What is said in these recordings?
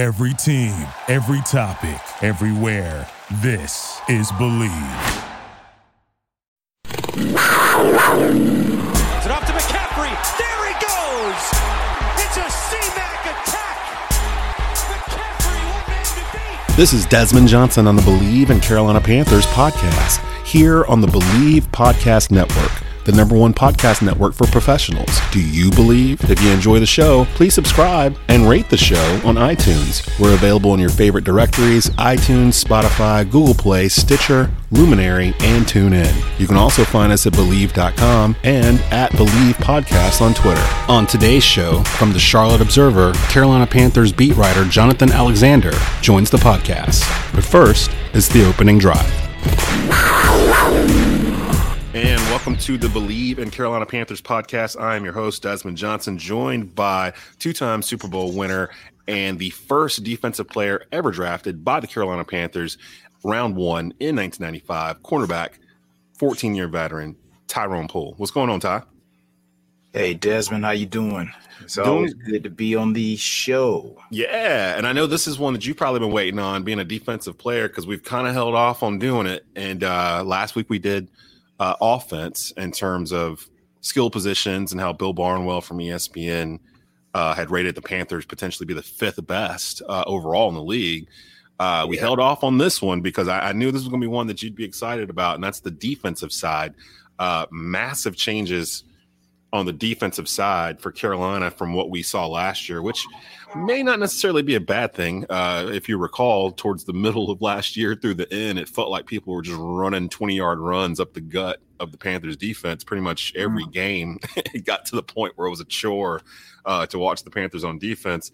Every team, every topic, everywhere. This is Bleav. It's it off to McCaffrey. There he goes. It's a C-Mac attack. McCaffrey, one man to beat. This is Desmond Johnson on the Bleav in Carolina Panthers podcast, here on the Bleav Podcast Network, the number one podcast network for professionals. Do you believe? If you enjoy the show, please subscribe and rate the show on iTunes. We're available in your favorite directories iTunes, Spotify, Google Play, Stitcher, Luminary, and TuneIn. You can also find us at Bleav.com and at Bleav Podcasts on Twitter. On today's show, from the Charlotte Observer, Carolina Panthers beat writer Jonathan Alexander joins the podcast. But first is the opening drive. And welcome to the Bleav in Carolina Panthers podcast. I am your host, Desmond Johnson, joined by two time Super Bowl winner and the first defensive player ever drafted by the Carolina Panthers, round one in 1995, cornerback, 14 year veteran, Tyrone Poole. What's going on, Ty? Hey Desmond, how you doing? It's Doing- always good to be on the show. Yeah, and I know this is one that you've probably been waiting on, being a defensive player, because we've kind of held off on doing it. And uh, last week we did uh, offense in terms of skill positions and how Bill Barnwell from ESPN uh, had rated the Panthers potentially be the fifth best uh, overall in the league. Uh, we Yeah. held off on this one because I, I knew this was going to be one that you'd be excited about, and that's the defensive side. Uh, massive changes on the defensive side for Carolina from what we saw last year, which may not necessarily be a bad thing. Uh, if you recall, towards the middle of last year through the end, it felt like people were just running 20 yard runs up the gut of the Panthers defense pretty much every game. it got to the point where it was a chore uh, to watch the Panthers on defense.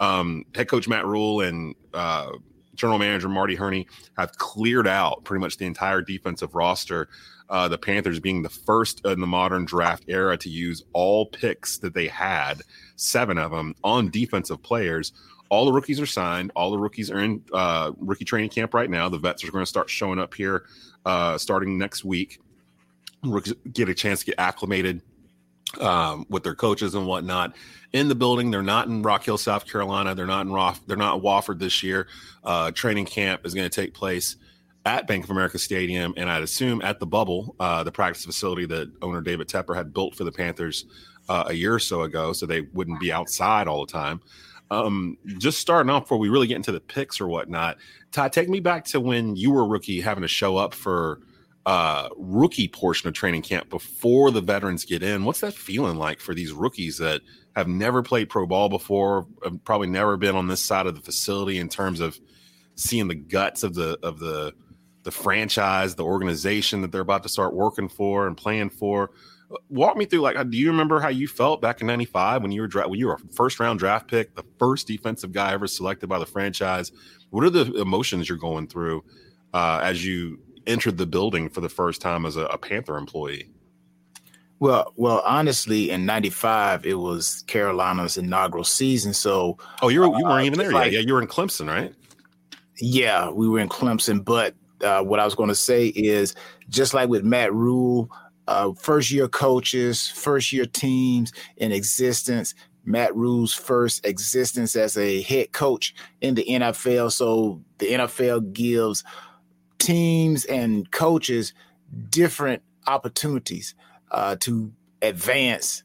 Um, head coach Matt Rhule and uh, general manager Marty Hurney have cleared out pretty much the entire defensive roster. Uh, the Panthers being the first in the modern draft era to use all picks that they had, seven of them, on defensive players. All the rookies are signed. All the rookies are in uh, rookie training camp right now. The vets are going to start showing up here uh, starting next week. Rookies get a chance to get acclimated um, with their coaches and whatnot in the building. They're not in Rock Hill, South Carolina. They're not in Roth. They're not Wofford this year. Uh, training camp is going to take place at Bank of America Stadium, and I'd assume at the Bubble, uh, the practice facility that owner David Tepper had built for the Panthers uh, a year or so ago, so they wouldn't be outside all the time. Um, just starting off before we really get into the picks or whatnot, Todd, take me back to when you were rookie having to show up for uh rookie portion of training camp before the veterans get in. What's that feeling like for these rookies that have never played pro ball before, probably never been on this side of the facility in terms of seeing the guts of the of the the franchise, the organization that they're about to start working for and playing for. Walk me through, like, do you remember how you felt back in '95 when you were dra- when you were a first round draft pick, the first defensive guy ever selected by the franchise? What are the emotions you're going through uh, as you entered the building for the first time as a, a Panther employee? Well, well, honestly, in '95 it was Carolina's inaugural season, so Oh, you were, you weren't Uh, even there just yet. Yeah, you were in Clemson, right? yeah, we were in Clemson. But uh, what I was going to say is, just like with Matt Rhule, uh, first year coaches, first year teams in existence. Matt Rhule's first existence as a head coach in the NFL. So the NFL gives teams and coaches different opportunities uh, to advance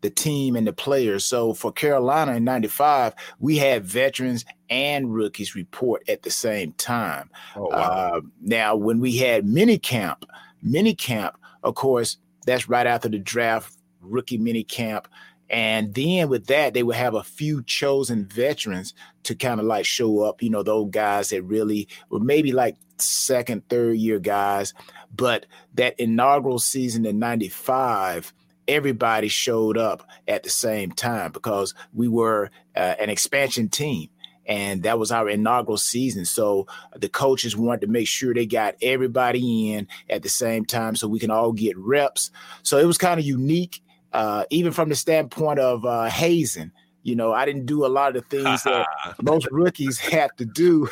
the team and the players. So for Carolina in 95, we had veterans and rookies report at the same time. Oh, Uh, now, when we had mini camp, mini camp, of course, that's right after the draft, rookie mini camp. And then with that, they would have a few chosen veterans to kind of like show up, you know, those guys that really were maybe like second, third year guys. But that inaugural season in 95, everybody showed up at the same time because we were uh, an expansion team. And that was our inaugural season. So the coaches wanted to make sure they got everybody in at the same time so we can all get reps. So it was kind of unique, uh, even from the standpoint of uh, hazing. You know, I didn't do a lot of the things that most rookies have to do.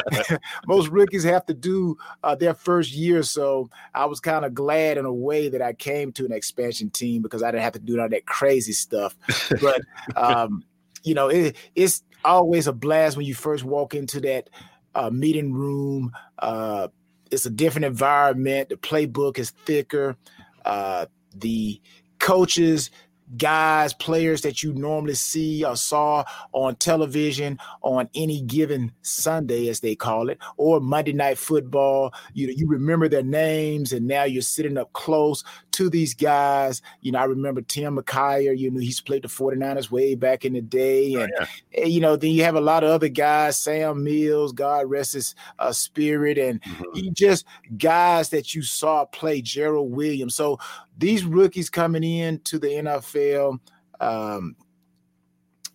most rookies have to do uh, their first year. So I was kind of glad in a way that I came to an expansion team because I didn't have to do all that crazy stuff. But um, you know, it, it's always a blast when you first walk into that uh, meeting room. Uh, it's a different environment. The playbook is thicker. Uh, the coaches guys, players that you normally see or saw on television on any given Sunday, as they call it, or Monday Night Football. You you remember their names, and now you're sitting up close to these guys. You know, I remember Tim McKyer. You know, he's played the 49ers way back in the day, oh, and, oh, yeah. you know, then you have a lot of other guys, Sam Mills, God rest his uh, spirit, and mm-hmm. just guys that you saw play Gerald Williams. So these rookies coming in to the NFL, um,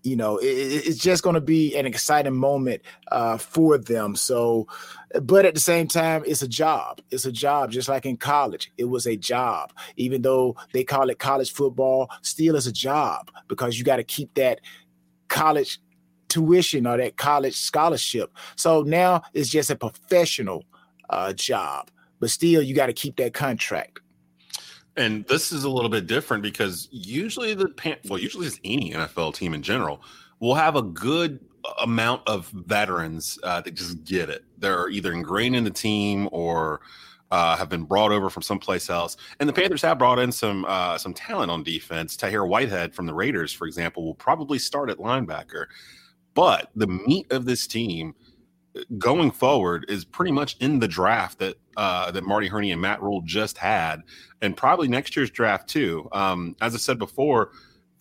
you know, it, it's just going to be an exciting moment uh, for them. So, but at the same time, it's a job. It's a job, just like in college. It was a job, even though they call it college football. Still, is a job because you got to keep that college tuition or that college scholarship. So now it's just a professional uh, job, but still, you got to keep that contract. And this is a little bit different because usually the Pan- well, usually it's any NFL team in general will have a good amount of veterans uh, that just get it. They're either ingrained in the team or uh, have been brought over from someplace else. And the Panthers have brought in some uh, some talent on defense. Tahir Whitehead from the Raiders, for example, will probably start at linebacker. But the meat of this team going forward is pretty much in the draft that uh, that Marty Hurney and Matt Rhule just had, and probably next year's draft too. Um, as I said before,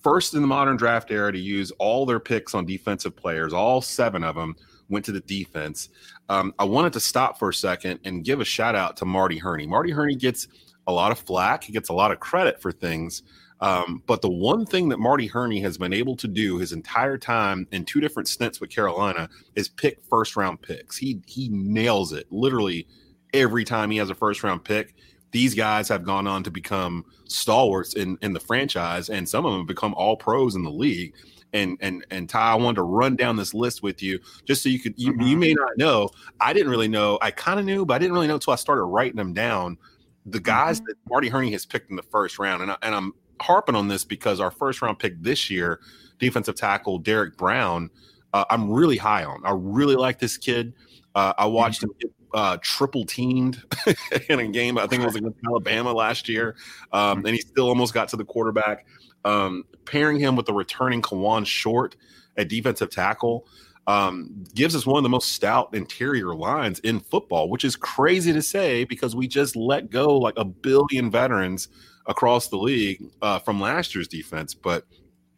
first in the modern draft era to use all their picks on defensive players, all seven of them went to the defense. Um, I wanted to stop for a second and give a shout out to Marty Hurney. Marty Hurney gets a lot of flack. He gets a lot of credit for things um, but the one thing that Marty Hurney has been able to do his entire time in two different stints with Carolina is pick first round picks. He he nails it literally every time he has a first round pick. These guys have gone on to become stalwarts in, in the franchise, and some of them become all pros in the league. And and and Ty, I wanted to run down this list with you just so you could you, mm-hmm. you may not know. I didn't really know. I kind of knew, but I didn't really know until I started writing them down the guys mm-hmm. that Marty Hurney has picked in the first round, and, I, and I'm harping on this because our first round pick this year, defensive tackle Derrick Brown, uh, I'm really high on. I really like this kid. Uh, I watched him get uh, triple teamed in a game. I think it was against Alabama last year, um, and he still almost got to the quarterback. Um, pairing him with the returning Kawann Short at defensive tackle um, gives us one of the most stout interior lines in football, which is crazy to say because we just let go like a billion veterans across the league uh, from last year's defense. But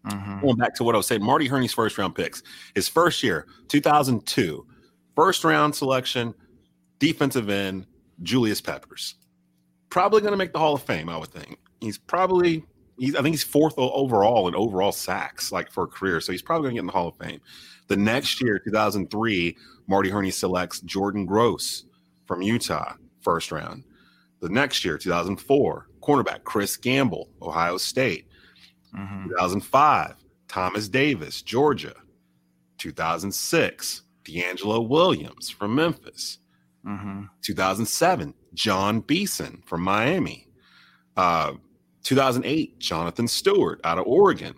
mm-hmm. going back to what I was saying, Marty Hurney's first round picks, his first year, 2002, first round selection, defensive end, Julius Peppers. Probably going to make the Hall of Fame, I would think. He's probably, he's, I think he's fourth overall in overall sacks, like for a career. So he's probably going to get in the Hall of Fame. The next year, 2003, Marty Hurney selects Jordan Gross from Utah, first round. The next year, 2004, cornerback Chris Gamble, Ohio State. Mm-hmm. 2005, Thomas Davis, Georgia. 2006, DeAngelo Williams from Memphis. Mm-hmm. 2007, Jon Beason from Miami. Uh, 2008, Jonathan Stewart out of Oregon.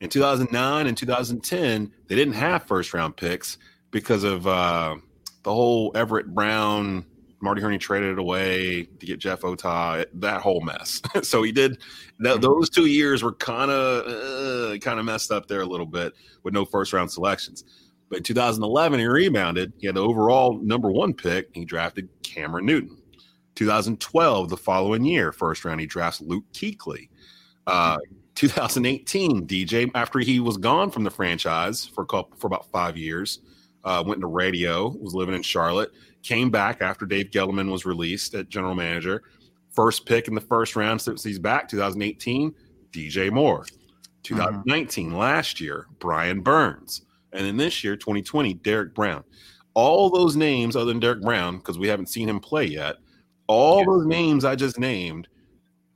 In 2009 and 2010, they didn't have first round picks because of uh, the whole Everett Brown Marty Hurney traded it away to get Jeff Otah, that whole mess. so he did th- mm-hmm. those two years were kind of uh, kind of messed up there a little bit with no first round selections. But in 2011, he rebounded. He had the overall number one pick. He drafted Cameron Newton. 2012, the following year, first round, he drafts Luke Kuechly. Uh, 2018, DJ, after he was gone from the franchise for a couple, for about five years, uh, went into radio, was living in Charlotte came back after Dave Gettleman was released at general manager. First pick in the first round since he's back, 2018, DJ Moore. 2019, mm-hmm. last year, Brian Burns. And then this year, 2020, Derrick Brown. All those names, other than Derrick Brown, because we haven't seen him play yet, all yeah. those names I just named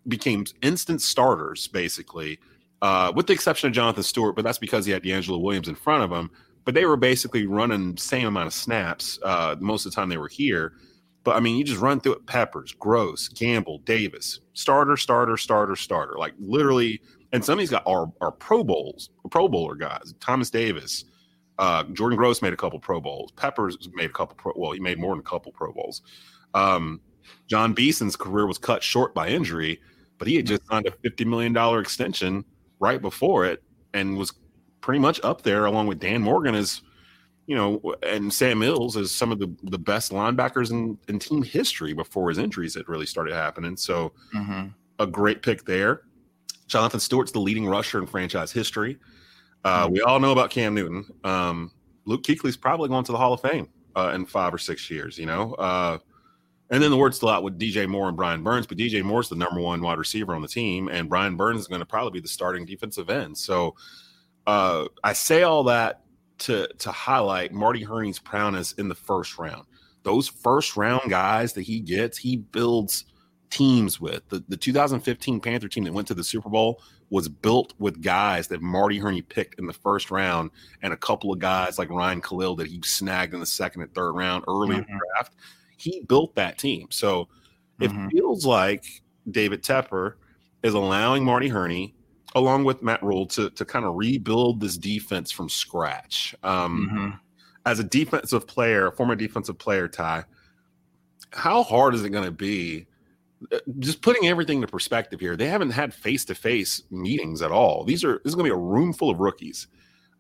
became instant starters, basically, uh, with the exception of Jonathan Stewart, but that's because he had DeAngelo Williams in front of him but they were basically running same amount of snaps uh, most of the time they were here. But I mean, you just run through it: Peppers, Gross, Gamble, Davis, starter, starter, starter, starter. Like literally, and some of these guys are are Pro Bowls, Pro Bowler guys. Thomas Davis, Uh, Jordan Gross made a couple Pro Bowls. Peppers made a couple Pro. Well, he made more than a couple Pro Bowls. Um, Jon Beason's career was cut short by injury, but he had just signed a fifty million dollar extension right before it, and was pretty much up there along with Dan Morgan as you know, and Sam Mills as some of the, the best linebackers in, in team history before his injuries had really started happening. So mm-hmm. a great pick there. Jonathan Stewart's the leading rusher in franchise history. Uh, mm-hmm. We all know about Cam Newton. Um, Luke Kuechly's probably going to the Hall of Fame uh, in five or six years, you know. Uh, and then the word's still out with DJ Moore and Brian Burns, but DJ Moore's the number one wide receiver on the team, and Brian Burns is going to probably be the starting defensive end. So uh, I say all that to to highlight Marty Hurney's prowess in the first round. Those first round guys that he gets, he builds teams with. The, the 2015 Panther team that went to the Super Bowl was built with guys that Marty Hurney picked in the first round and a couple of guys like Ryan Kalil that he snagged in the second and third round early mm-hmm. in the mm-hmm. draft. He built that team. So mm-hmm. it feels like David Tepper is allowing Marty Hurney, along with Matt Rhule, to to kind of rebuild this defense from scratch. Um, mm-hmm. As a defensive player, former defensive player, Ty, how hard is it going to be? Just putting everything into perspective here, they haven't had face to face meetings at all. These are this is going to be a room full of rookies,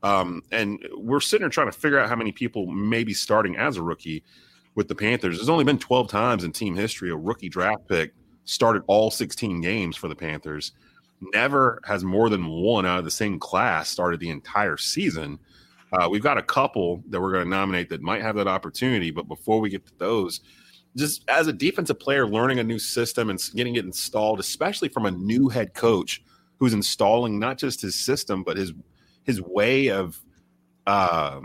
um, and we're sitting here trying to figure out how many people may be starting as a rookie with the Panthers. There's only been 12 times in team history a rookie draft pick started all 16 games for the Panthers never has more than one out of the same class started the entire season. Uh, we've got a couple that we're going to nominate that might have that opportunity. But before we get to those, just as a defensive player, learning a new system and getting it installed, especially from a new head coach who's installing not just his system but his his way of uh,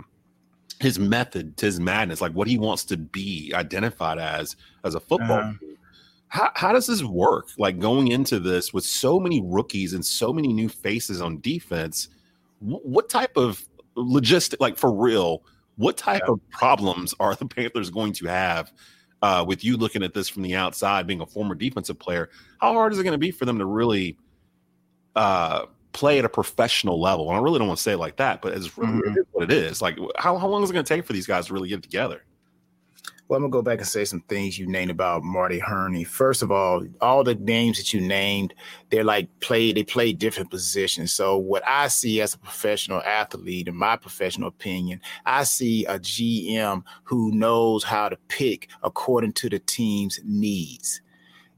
his method to his madness, like what he wants to be identified as as a football uh-huh how, how does this work? Like going into this with so many rookies and so many new faces on defense, what type of logistic, like for real, what type yeah. of problems are the Panthers going to have uh, with you looking at this from the outside, being a former defensive player? How hard is it going to be for them to really uh, play at a professional level? And I really don't want to say it like that, but it's really mm-hmm. what it is. Like, how, how long is it going to take for these guys to really get it together? Well, I'm gonna go back and say some things you named about Marty Hurney. First of all, all the names that you named, they're like play, they play different positions. So what I see as a professional athlete, in my professional opinion, I see a GM who knows how to pick according to the team's needs.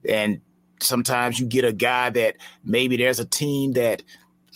And sometimes you get a guy that maybe there's a team that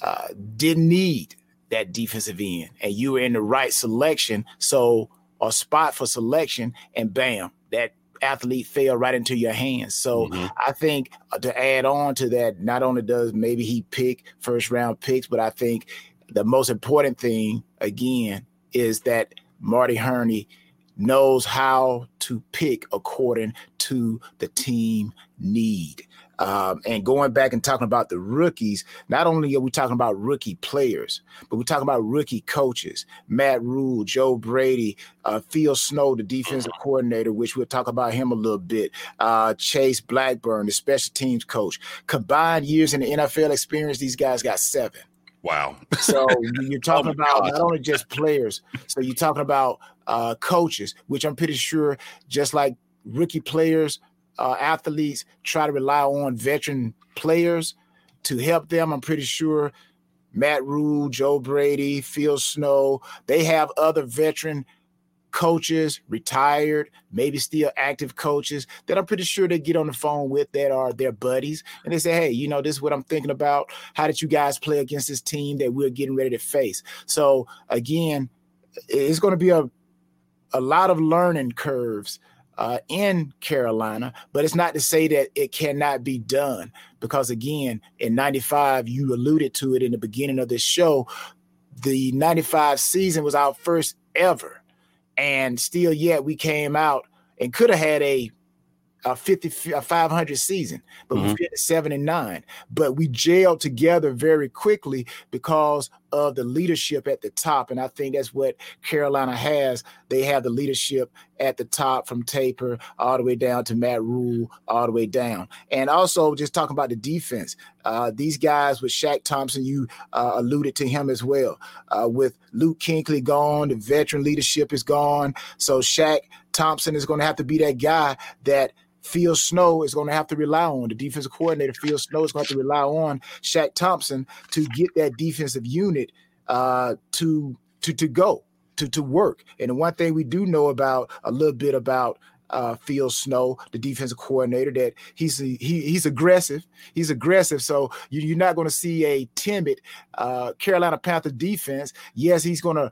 uh, didn't need that defensive end, and you were in the right selection. So or spot for selection, and bam, that athlete fell right into your hands. So mm-hmm. I think uh, to add on to that, not only does maybe he pick first round picks, but I think the most important thing again is that Marty Hurney knows how to pick according to the team need. Um, and going back and talking about the rookies, not only are we talking about rookie players, but we're talking about rookie coaches. Matt Rhule, Joe Brady, uh, Phil Snow, the defensive coordinator, which we'll talk about him a little bit. Uh, Chase Blackburn, the special teams coach. Combined years in the NFL experience, these guys got seven. Wow. so you're talking oh about God. not only just players, so you're talking about uh, coaches, which I'm pretty sure, just like rookie players uh, athletes try to rely on veteran players to help them. I'm pretty sure Matt Rhule, Joe Brady, Phil Snow, they have other veteran coaches, retired, maybe still active coaches that I'm pretty sure they get on the phone with that are their buddies. And they say, hey, you know, this is what I'm thinking about. How did you guys play against this team that we're getting ready to face? So again, it's going to be a a lot of learning curves uh, in Carolina, but it's not to say that it cannot be done because, again, in 95, you alluded to it in the beginning of this show. The 95 season was our first ever. And still, yet we came out and could have had a a 50 a 500 season but mm-hmm. we finished seven and nine but we jailed together very quickly because of the leadership at the top and i think that's what carolina has they have the leadership at the top from Tepper all the way down to matt rhule all the way down and also just talking about the defense uh, these guys with Shaq Thompson, you uh, alluded to him as well. Uh, with Luke Kuechly gone, the veteran leadership is gone. So Shaq Thompson is going to have to be that guy that Phil Snow is going to have to rely on. The defensive coordinator, Phil Snow, is going to have to rely on Shaq Thompson to get that defensive unit uh, to to to go to to work. And the one thing we do know about a little bit about uh, Phil Snow, the defensive coordinator, that he's he, he's aggressive. He's aggressive. So you, are not going to see a timid uh, Carolina Panther defense. Yes, he's going to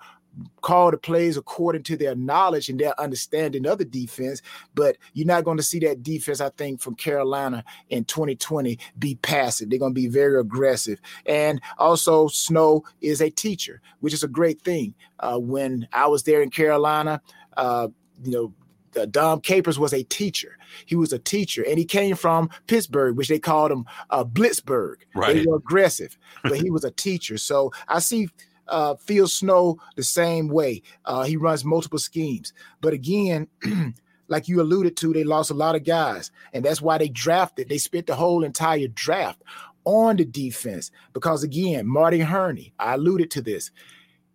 call the plays according to their knowledge and their understanding of the defense. But you're not going to see that defense, I think, from Carolina in 2020 be passive. They're going to be very aggressive. And also, Snow is a teacher, which is a great thing. Uh, when I was there in Carolina, uh, you know, uh, Dom Capers was a teacher. He was a teacher, and he came from Pittsburgh, which they called him uh, Blitzburg. Right. They were aggressive, but he was a teacher. So I see uh, Phil Snow the same way. Uh, he runs multiple schemes. But again, like you alluded to, they lost a lot of guys. And that's why they drafted, they spent the whole entire draft on the defense. Because again, Marty Hurney, I alluded to this.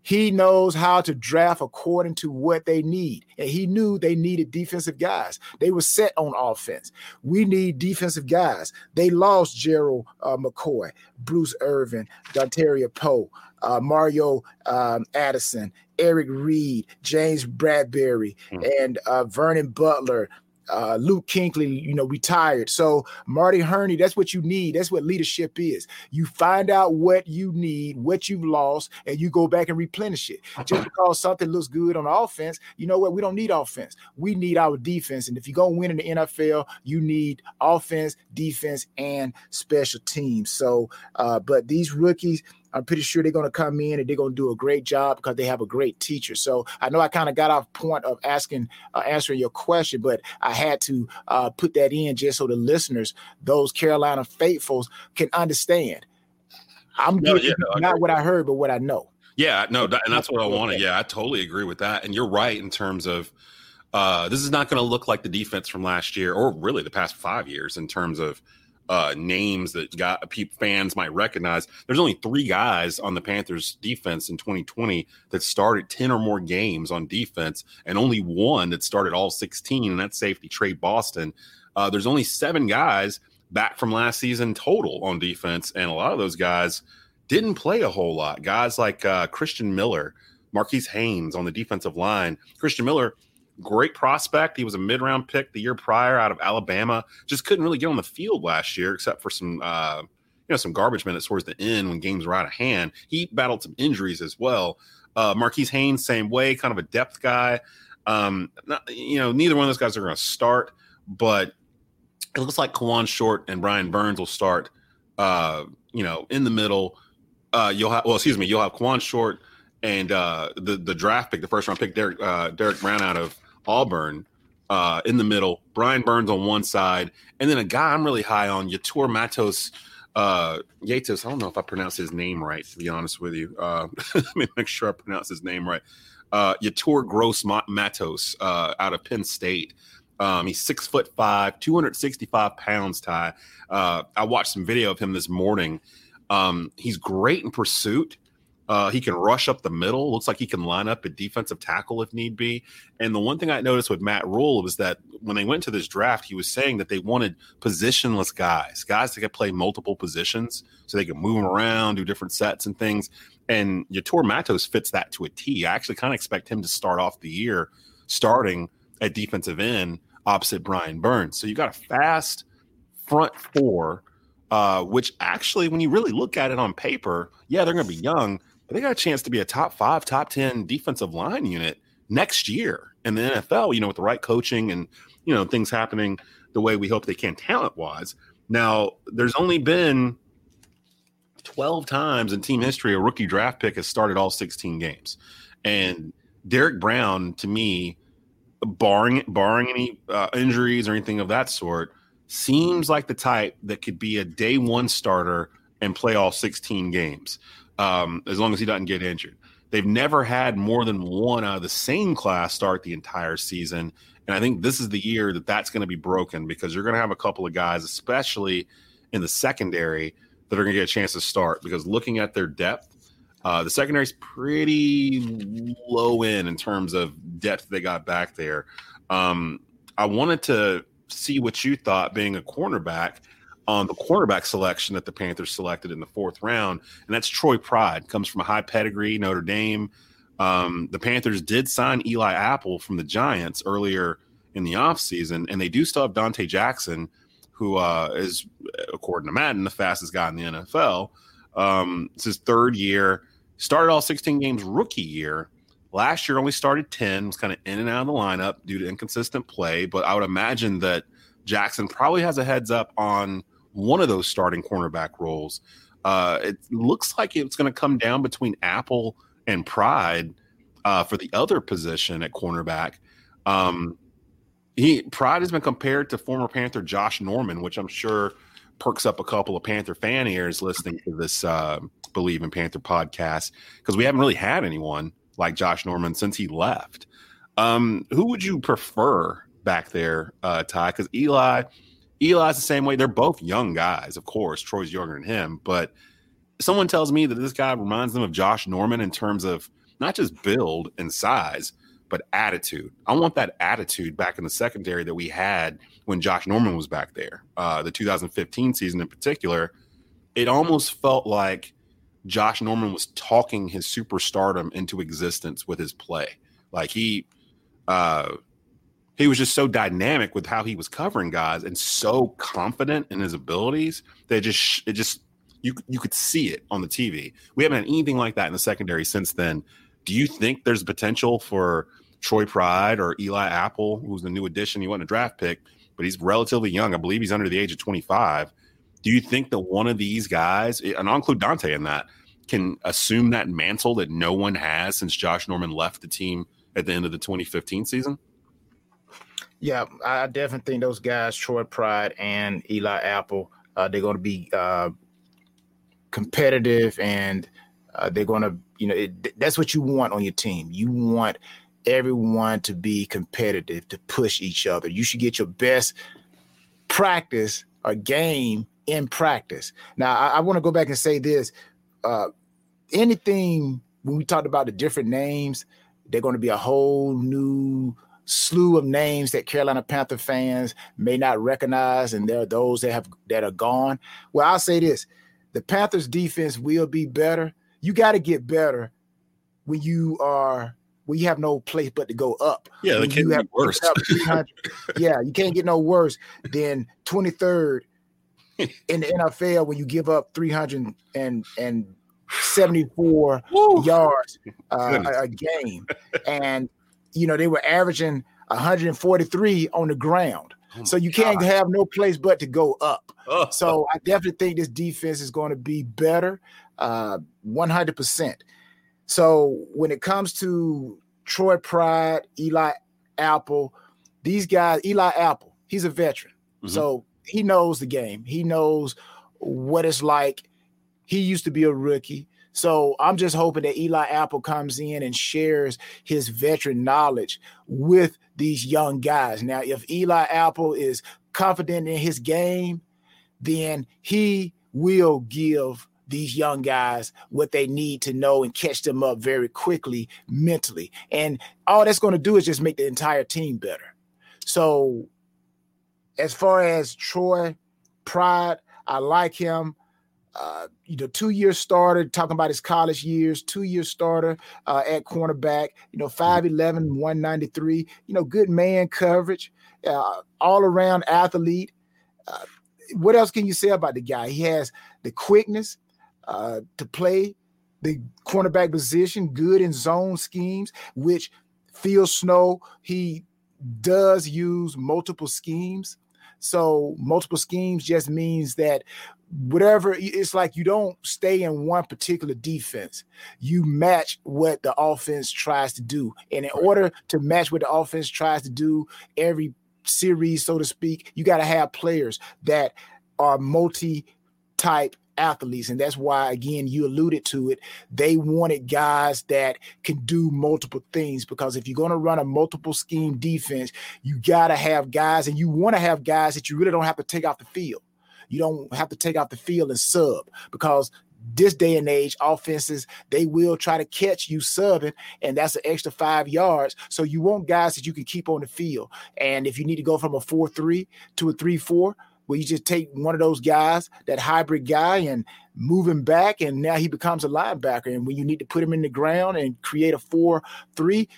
He knows how to draft according to what they need. And he knew they needed defensive guys. They were set on offense. We need defensive guys. They lost Gerald uh, McCoy, Bruce Irvin, Dontari Poe, uh, Mario um, Addison, Eric Reid, James Bradberry, mm. and uh, Vernon Butler, uh, Luke Kuechly, you know, retired. So Marty Hurney, that's what you need. That's what leadership is. You find out what you need, what you've lost, and you go back and replenish it. Just because something looks good on offense, you know what? We don't need offense. We need our defense. And if you're gonna win in the NFL, you need offense, defense, and special teams. So, uh, but these rookies I'm pretty sure they're going to come in and they're going to do a great job because they have a great teacher. So I know I kind of got off point of asking, uh, answering your question, but I had to uh, put that in just so the listeners, those Carolina faithfuls, can understand. I'm no, yeah, no, not what I heard, but what I know. Yeah, no, and that's what I wanted. Yeah, I totally agree with that. And you're right in terms of uh, this is not going to look like the defense from last year or really the past five years in terms of uh, names that got fans might recognize. There's only three guys on the Panthers defense in 2020 that started 10 or more games on defense, and only one that started all 16, and that's safety Tre Boston. Uh, there's only seven guys back from last season total on defense, and a lot of those guys didn't play a whole lot. Guys like uh, Christian Miller, Marquis Haynes on the defensive line. Christian Miller great prospect. He was a mid round pick the year prior out of Alabama. Just couldn't really get on the field last year, except for some uh, you know some garbage minutes towards the end when games were out of hand. He battled some injuries as well. Uh, Marquis Haynes, same way, kind of a depth guy. Um, not, you know, neither one of those guys are going to start, but it looks like Kawann Short and Brian Burns will start. Uh, you know, in the middle. Uh, you'll have well, excuse me, you'll have Kawann Short and uh, the the draft pick, the first round pick, Derrick uh, Derrick Brown out of Auburn uh, in the middle, Brian Burns on one side, and then a guy I'm really high on, Yator Matos. Uh, Yatos, I don't know if I pronounce his name right, to be honest with you. Uh, let me make sure I pronounce his name right. Uh, Yetur Gross Matos uh, out of Penn State. Um, he's six foot five, 265 pounds, Ty. Uh, I watched some video of him this morning. Um, he's great in pursuit. Uh, he can rush up the middle. Looks like he can line up a defensive tackle if need be. And the one thing I noticed with Matt Rhule was that when they went to this draft, he was saying that they wanted positionless guys, guys that could play multiple positions so they could move them around, do different sets and things. And Yetur Matos fits that to a T. I actually kind of expect him to start off the year starting at defensive end opposite Brian Burns. So you got a fast front four, uh, which actually, when you really look at it on paper, yeah, they're going to be young they got a chance to be a top five, top 10 defensive line unit next year in the NFL, you know, with the right coaching and, you know, things happening the way we hope they can talent wise. Now, there's only been 12 times in team history a rookie draft pick has started all 16 games. And Derrick Brown, to me, barring barring any uh, injuries or anything of that sort, seems like the type that could be a day one starter and play all 16 games, um, as long as he doesn't get injured. They've never had more than one out of the same class start the entire season. And I think this is the year that that's going to be broken because you're going to have a couple of guys, especially in the secondary, that are going to get a chance to start. Because looking at their depth, uh, the secondary is pretty low in in terms of depth they got back there. Um, I wanted to see what you thought being a cornerback on the quarterback selection that the Panthers selected in the fourth round, and that's Troy Pride. Comes from a high pedigree, Notre Dame. Um, the Panthers did sign Eli Apple from the Giants earlier in the offseason, and they do still have Donte Jackson, who uh, is, according to Madden, the fastest guy in the NFL. Um, it's his third year. Started all 16 games rookie year. Last year only started 10, was kind of in and out of the lineup due to inconsistent play. But I would imagine that Jackson probably has a heads up on one of those starting cornerback roles. Uh, it looks like it's going to come down between Apple and Pride uh, for the other position at cornerback. Um, he Pride has been compared to former Panther Josh Norman, which I'm sure perks up a couple of Panther fan ears listening to this uh, Bleav in Panther podcast because we haven't really had anyone like Josh Norman since he left. Um, who would you prefer back there, uh, Ty? Because Eli Eli's the same way. They're both young guys, of course. Troy's younger than him, but someone tells me that this guy reminds them of Josh Norman in terms of not just build and size, but attitude. I want that attitude back in the secondary that we had when Josh Norman was back there. Uh, the 2015 season in particular, it almost felt like Josh Norman was talking his superstardom into existence with his play. Like he, uh, he was just so dynamic with how he was covering guys and so confident in his abilities that just it just you you could see it on the TV. We haven't had anything like that in the secondary since then. Do you think there's potential for Troy Pride or Eli Apple, who's the new addition? He wasn't a draft pick, but he's relatively young. I believe he's under the age of 25. Do you think that one of these guys, eh, and I'll include Donte in that, can assume that mantle that no one has since Josh Norman left the team at the end of the 2015 season? Yeah, I definitely think those guys, Troy Pride and Eli Apple, uh, they're going to be uh, competitive and uh, they're going to, you know, it, that's what you want on your team. You want everyone to be competitive, to push each other. You should get your best practice or game in practice. Now, I, I want to go back and say this. Uh, anything when we talked about the different names, they're going to be a whole new slew of names that Carolina Panther fans may not recognize, and there are those that have that are gone. Well, I'll say this: the Panthers' defense will be better. You got to get better when you are when you have no place but to go up. Yeah, they can't get worse. yeah, you can't get no worse than 23rd in the NFL when you give up 300 and and 74 yards uh, a, a game. And you know, they were averaging 143 on the ground. Oh so you can't God. have no place but to go up. Oh. So I definitely think this defense is going to be better, uh, 100%. So when it comes to Troy Pride, Eli Apple, these guys, Eli Apple, he's a veteran. Mm-hmm. So he knows the game. He knows what it's like. He used to be a rookie. So I'm just hoping that Eli Apple comes in and shares his veteran knowledge with these young guys. Now, if Eli Apple is confident in his game, then he will give these young guys what they need to know and catch them up very quickly mentally. And all that's going to do is just make the entire team better. So, as far as Troy Pride, I like him uh, you know, two year starter, talking about his college years, two year starter uh, at cornerback, you know, 5'11, 193, you know, good man coverage, uh, all around athlete. Uh, what else can you say about the guy? He has the quickness uh, to play the cornerback position, good in zone schemes, which Phil Snow, he does use multiple schemes. So multiple schemes just means that whatever it's like you don't stay in one particular defense you match what the offense tries to do and in order to match what the offense tries to do every series so to speak you got to have players that are multi type athletes. And that's why, again, you alluded to it. They wanted guys that can do multiple things because if you're going to run a multiple scheme defense, you got to have guys and you want to have guys that you really don't have to take off the field. You don't have to take off the field and sub because this day and age, offenses, they will try to catch you subbing, and that's an extra five yards. So you want guys that you can keep on the field. And if you need to go from a 4 3 to a 3 4, where you just take one of those guys, that hybrid guy, and move him back, and now he becomes a linebacker. And when you need to put him in the ground and create a four three,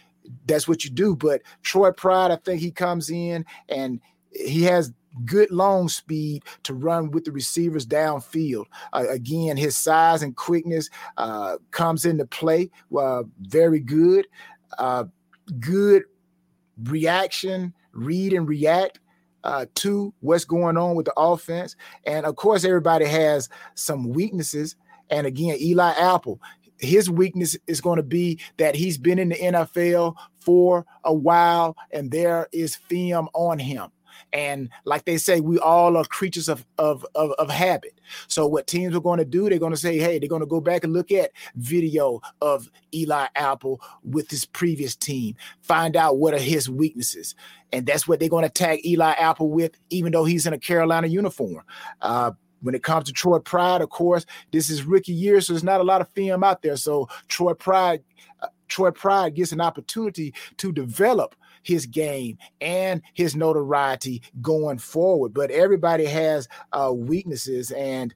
that's what you do. But Troy Pride, I think he comes in and he has good long speed to run with the receivers downfield. Uh, again, his size and quickness uh, comes into play. Uh, very good. Uh, good reaction, read and react uh, to what's going on with the offense. And of course, everybody has some weaknesses. And again, Eli Apple, his weakness is going to be that he's been in the NFL for a while and there is film on him. And like they say, we all are creatures of, of, of, of habit. So what teams are going to do, they're going to say, hey, they're going to go back and look at video of Eli Apple with his previous team, find out what are his weaknesses. And that's what they're going to tag Eli Apple with, even though he's in a Carolina uniform. Uh, when it comes to Troy Pride, of course, this is rookie year, so there's not a lot of film out there. So Troy Pride, uh, Troy Pride gets an opportunity to develop his game and his notoriety going forward. But everybody has uh, weaknesses and.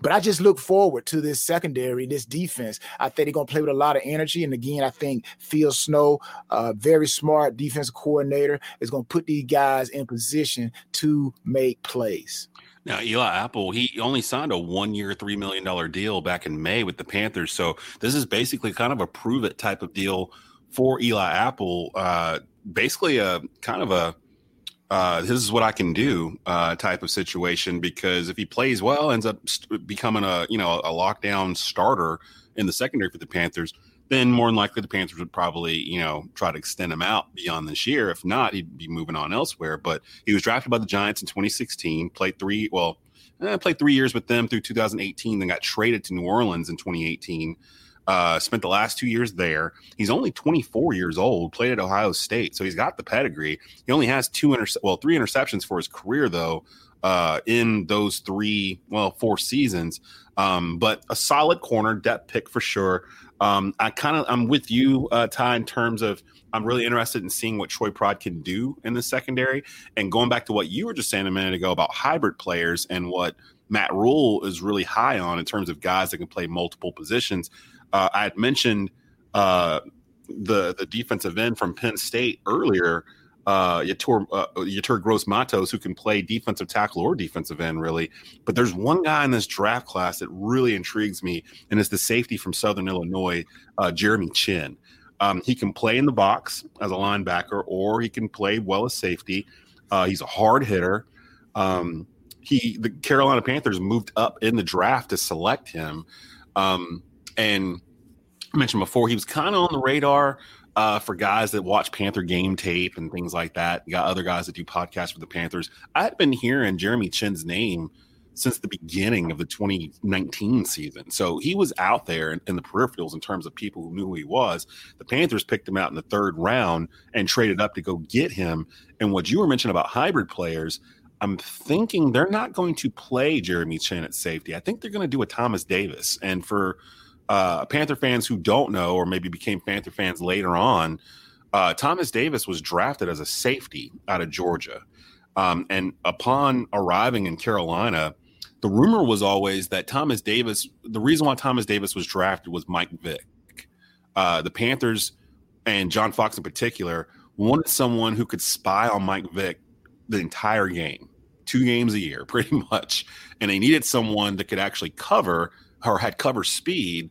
But I just look forward to this secondary, this defense. I think they're going to play with a lot of energy. And again, I think Phil Snow, uh, very smart defensive coordinator, is going to put these guys in position to make plays. Now, Eli Apple, he only signed a one year, $3 million deal back in May with the Panthers. So this is basically kind of a prove it type of deal for Eli Apple, uh, basically a kind of a uh, this is what I can do uh, type of situation because if he plays well, ends up st- becoming a you know a lockdown starter in the secondary for the Panthers, then more than likely the Panthers would probably you know try to extend him out beyond this year. If not, he'd be moving on elsewhere. But he was drafted by the Giants in 2016, played three well, eh, played three years with them through 2018, then got traded to New Orleans in 2018. Uh, spent the last two years there. He's only 24 years old. Played at Ohio State, so he's got the pedigree. He only has two inter- well, three interceptions for his career though. Uh, in those three, well, four seasons, um, but a solid corner depth pick for sure. Um, I kind of I'm with you, uh, Ty, in terms of I'm really interested in seeing what Troy Pride can do in the secondary. And going back to what you were just saying a minute ago about hybrid players and what Matt Rhule is really high on in terms of guys that can play multiple positions. Uh, I had mentioned uh, the the defensive end from Penn State earlier, uh, Yetur, uh, Yetur Gross Matos, who can play defensive tackle or defensive end, really. But there's one guy in this draft class that really intrigues me, and it's the safety from Southern Illinois, uh, Jeremy Chinn. Um, he can play in the box as a linebacker, or he can play well as safety. Uh, he's a hard hitter. Um, he the Carolina Panthers moved up in the draft to select him. Um, and I mentioned before, he was kind of on the radar uh, for guys that watch Panther game tape and things like that. You got other guys that do podcasts for the Panthers. I had been hearing Jeremy Chinn's name since the beginning of the 2019 season. So he was out there in, in, the peripherals in terms of people who knew who he was. The Panthers picked him out in the third round and traded up to go get him. And what you were mentioning about hybrid players, I'm thinking they're not going to play Jeremy Chinn at safety. I think they're going to do a Thomas Davis. And for uh, Panther fans who don't know, or maybe became Panther fans later on, uh, Thomas Davis was drafted as a safety out of Georgia. Um, and upon arriving in Carolina, the rumor was always that Thomas Davis, the reason why Thomas Davis was drafted was Mike Vick. Uh, the Panthers and John Fox in particular wanted someone who could spy on Mike Vick the entire game, two games a year, pretty much. And they needed someone that could actually cover or had cover speed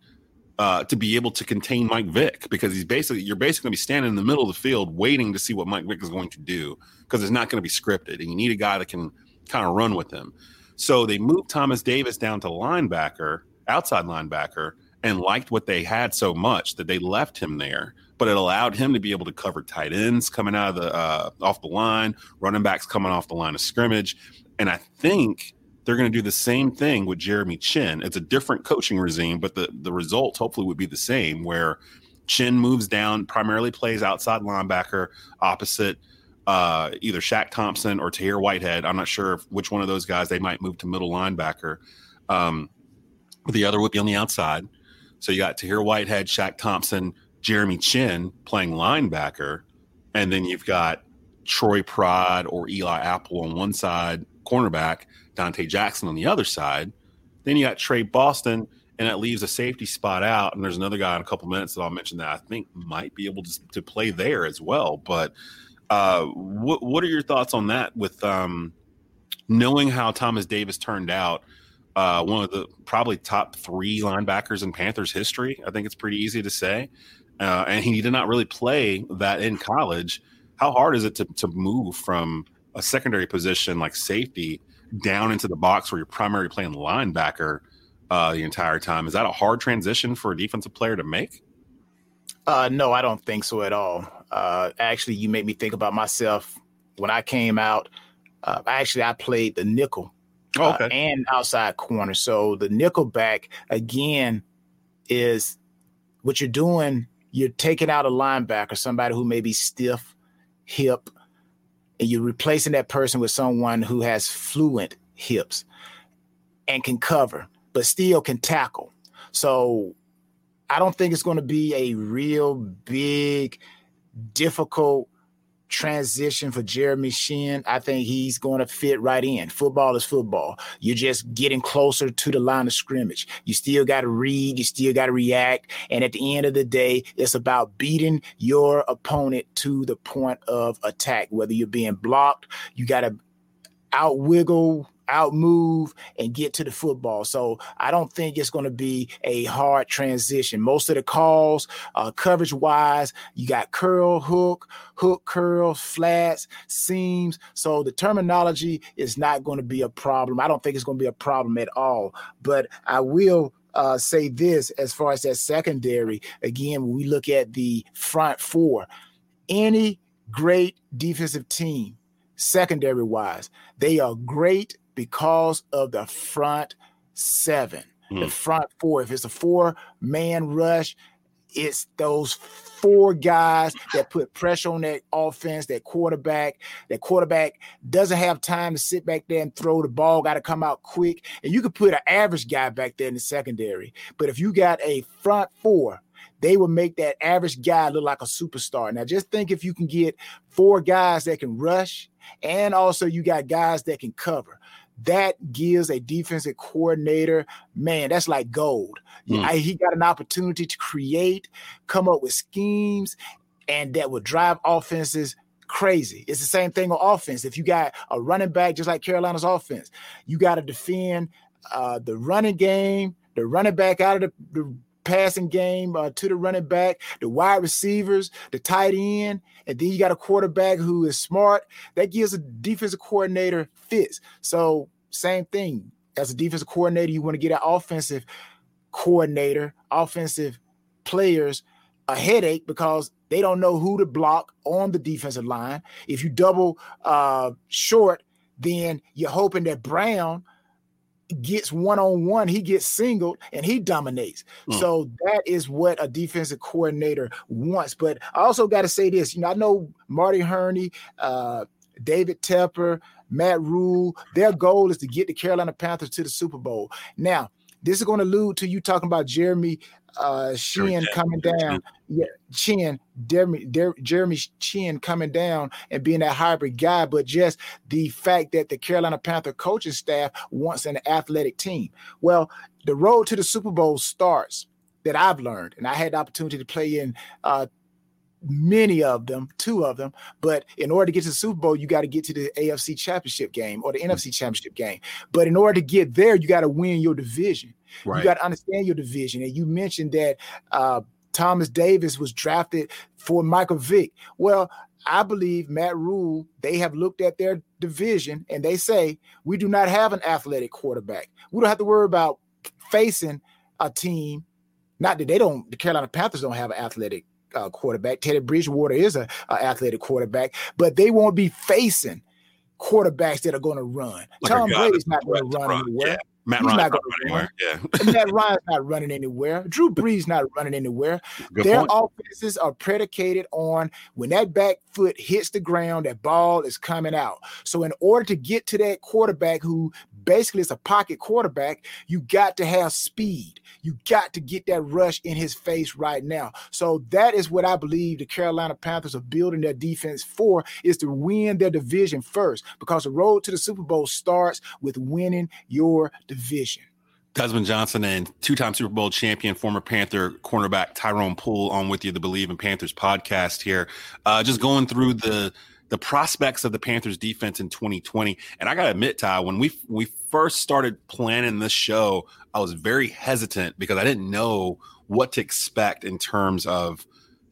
uh, to be able to contain Mike Vick because he's basically you're basically going to be standing in the middle of the field waiting to see what Mike Vick is going to do because it's not going to be scripted and you need a guy that can kind of run with him. So they moved Thomas Davis down to linebacker, outside linebacker, and liked what they had so much that they left him there. But it allowed him to be able to cover tight ends coming out of the uh, off the line, running backs coming off the line of scrimmage, and I think they're going to do the same thing with Jeremy Chinn. It's a different coaching regime, but the the results hopefully would be the same. Where Chinn moves down, primarily plays outside linebacker opposite uh, either Shaq Thompson or Tahir Whitehead. I'm not sure which one of those guys they might move to middle linebacker. Um, the other would be on the outside. So you got Tahir Whitehead, Shaq Thompson, Jeremy Chinn playing linebacker, and then you've got Troy Pride or Eli Apple on one side, cornerback, Donte Jackson on the other side. Then you got Tre Boston, and that leaves a safety spot out. And there's another guy in a couple minutes that I'll mention that I think might be able to, to play there as well. But uh, what what are your thoughts on that? With um, knowing how Thomas Davis turned out, uh, one of the probably top three linebackers in Panthers history. I think it's pretty easy to say. Uh, and he did not really play that in college. How hard is it to, to move from a secondary position like safety down into the box where you're primarily playing linebacker uh, the entire time. Is that a hard transition for a defensive player to make? Uh, no, I don't think so at all. Uh, actually, you made me think about myself when I came out. Uh, actually, I played the nickel oh, okay. uh, and outside corner. So the nickel back again is what you're doing. You're taking out a linebacker, somebody who may be stiff, hip, and you're replacing that person with someone who has fluent hips and can cover, but still can tackle. So I don't think it's going to be a real big, difficult transition for Jeremy Chinn, I think he's going to fit right in. Football is football. You're just getting closer to the line of scrimmage. You still got to read, you still got to react. And at the end of the day, it's about beating your opponent to the point of attack. Whether you're being blocked, you got to outwiggle outmove and get to the football. So I don't think it's going to be a hard transition. Most of the calls, uh, coverage wise, you got curl, hook, hook, curl, flats, seams. So the terminology is not going to be a problem. I don't think it's going to be a problem at all. But I will uh, say this as far as that secondary. Again, when we look at the front four, any great defensive team, secondary wise, they are great because of the front seven, mm. the hmm. front four. If it's a four man rush, it's those four guys that put pressure on that offense, that quarterback. That quarterback doesn't have time to sit back there and throw the ball, got to come out quick. And you could put an average guy back there in the secondary. But if you got a front four, they will make that average guy look like a superstar. Now, just think if you can get four guys that can rush, and also you got guys that can cover that gives a defensive coordinator, man, that's like gold. Mm. I, he got an opportunity to create, come up with schemes, and that would drive offenses crazy. It's the same thing on offense. If you got a running back, just like Carolina's offense, you got to defend uh, the running game, the running back out of the, the passing game uh, to the running back, the wide receivers, the tight end, and then you got a quarterback who is smart. That gives a defensive coordinator fits. So same thing. As a defensive coordinator, you want to get an offensive coordinator, offensive players a headache because they don't know who to block on the defensive line. If you double uh, short, then you're hoping that Brown – gets one on one, he gets singled and he dominates. Mm. So that is what a defensive coordinator wants. But I also got to say this, you know, I know Marty Hurney, uh, David Tepper, Matt Rhule, their goal is to get the Carolina Panthers to the Super Bowl. Now, this is going to allude to you talking about Jeremy uh Chinn coming down. Yeah, Chinn, Jeremy, Jeremy Chinn coming down and being that hybrid guy, but just the fact that the Carolina Panther coaching staff wants an athletic team. Well, the road to the Super Bowl starts that I've learned, and I had the opportunity to play in uh many of them, two of them. But in order to get to the Super Bowl, you got to get to the AFC Championship game or the mm-hmm. NFC Championship game. But in order to get there, you got to win your division. Right. You got to understand your division. And you mentioned that uh, Thomas Davis was drafted for Michael Vick. Well, I believe Matt Rhule, they have looked at their division and they say, we do not have an athletic quarterback. We don't have to worry about facing a team. Not that they don't, the Carolina Panthers don't have an athletic uh, quarterback. Teddy Bridgewater is a, a, athletic quarterback, but they won't be facing quarterbacks that are going to run. Like Tom Brady's not going to run, run anywhere. Yeah. Matt He's not going anywhere. Yeah. Matt Ryan's not running anywhere. Drew Brees not running anywhere. Good Their point. offenses are predicated on when that back foot hits the ground, that ball is coming out. So in order to get to that quarterback who basically is a pocket quarterback, you got to have speed. You got to get that rush in his face right now. So that is what I believe the Carolina Panthers are building their defense for is to win their division first because the road to the Super Bowl starts with winning your division. Desmond Johnson and two-time Super Bowl champion, former Panther cornerback Tyrone Poole on with you, the Bleav in Panthers podcast here. Uh, just going through the the prospects of the Panthers defense in 2020. And I got to admit, Ty, when we we first started planning this show, I was very hesitant because I didn't know what to expect in terms of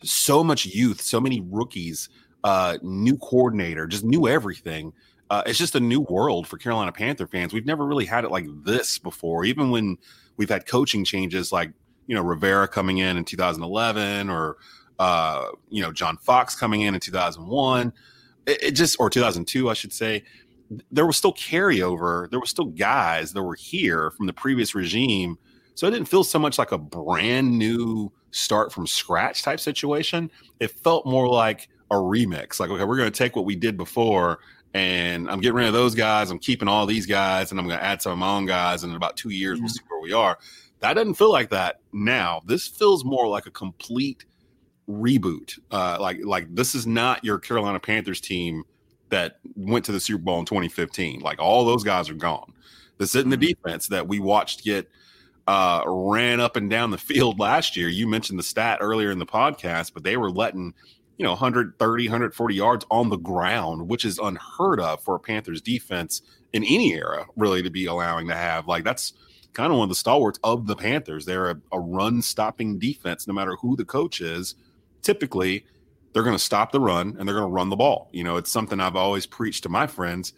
so much youth, so many rookies, uh, new coordinator, just new everything. Uh, it's just a new world for Carolina Panther fans. We've never really had it like this before. Even when we've had coaching changes, like you know Rivera coming in in 2011, or uh, you know John Fox coming in in 2001 it, it just or 2002, I should say, there was still carryover. There were still guys that were here from the previous regime. So it didn't feel so much like a brand new start from scratch type situation. It felt more like a remix. Like, okay, we're going to take what we did before and I'm getting rid of those guys. I'm keeping all these guys and I'm going to add some of my own guys. And in about two years, mm-hmm. we'll see where we are. That doesn't feel like that now. This feels more like a complete reboot. Uh, like like this is not your Carolina Panthers team that went to the Super Bowl in 2015. Like all those guys are gone. This isn't the mm-hmm. defense that we watched get uh, ran up and down the field last year. You mentioned the stat earlier in the podcast, but they were letting you know 130 140 yards on the ground which is unheard of for a panthers defense in any era really to be allowing to have like that's kind of one of the stalwarts of the panthers they're a, a run stopping defense no matter who the coach is typically they're going to stop the run and they're going to run the ball. You know, it's something I've always preached to my friends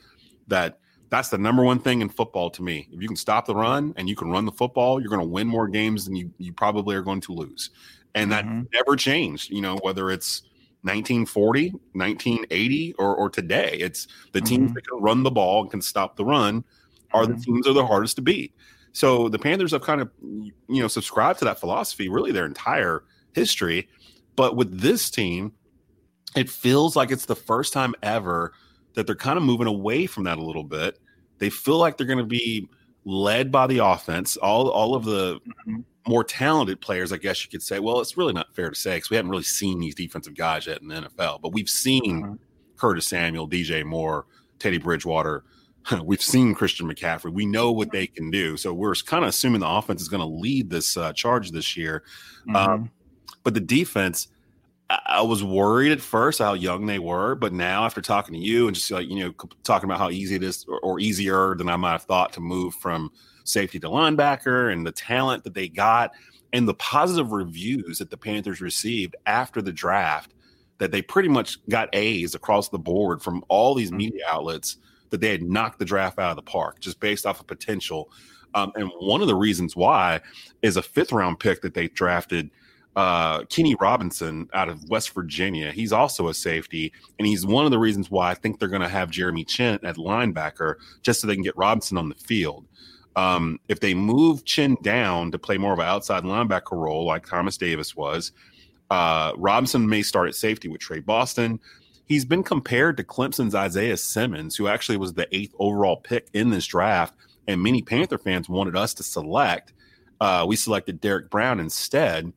that that's the number one thing in football to me. If you can stop the run and you can run the football, you're going to win more games than you, you probably are going to lose. And that mm-hmm. never changed, you know, whether it's 1940, 1980, or, or today. It's the mm-hmm. teams that can run the ball and can stop the run are mm-hmm. the teams that are the hardest to beat. So the Panthers have kind of, you know, subscribed to that philosophy really their entire history. But with this team, it feels like it's the first time ever that they're kind of moving away from that a little bit. They feel like they're going to be led by the offense. All all of the mm-hmm. more talented players, I guess you could say. Well, it's really not fair to say because we haven't really seen these defensive guys yet in the NFL, but we've seen mm-hmm. Curtis Samuel, DJ Moore, Teddy Bridgewater. We've seen Christian McCaffrey. We know what they can do. So we're kind of assuming the offense is going to lead this uh, charge this year. Um, mm-hmm. Um, but the defense, I was worried at first how young they were, but now after talking to you and just like you know talking about how easy it is or, or, easier than I might have thought to move from safety to linebacker and the talent that they got and the positive reviews that the Panthers received after the draft that they pretty much got A's across the board from all these mm-hmm. media outlets that they had knocked the draft out of the park just based off of potential. Um, and one of the reasons why is a fifth round pick that they drafted uh, Kenny Robinson out of West Virginia. He's also a safety, and he's one of the reasons why I think they're going to have Jeremy Chinn at linebacker just so they can get Robinson on the field. Um, if they move Chinn down to play more of an outside linebacker role like Thomas Davis was, uh, Robinson may start at safety with Tre Boston. He's been compared to Clemson's Isaiah Simmons, who actually was the eighth overall pick in this draft, and many Panther fans wanted us to select. Uh, we selected Derrick Brown instead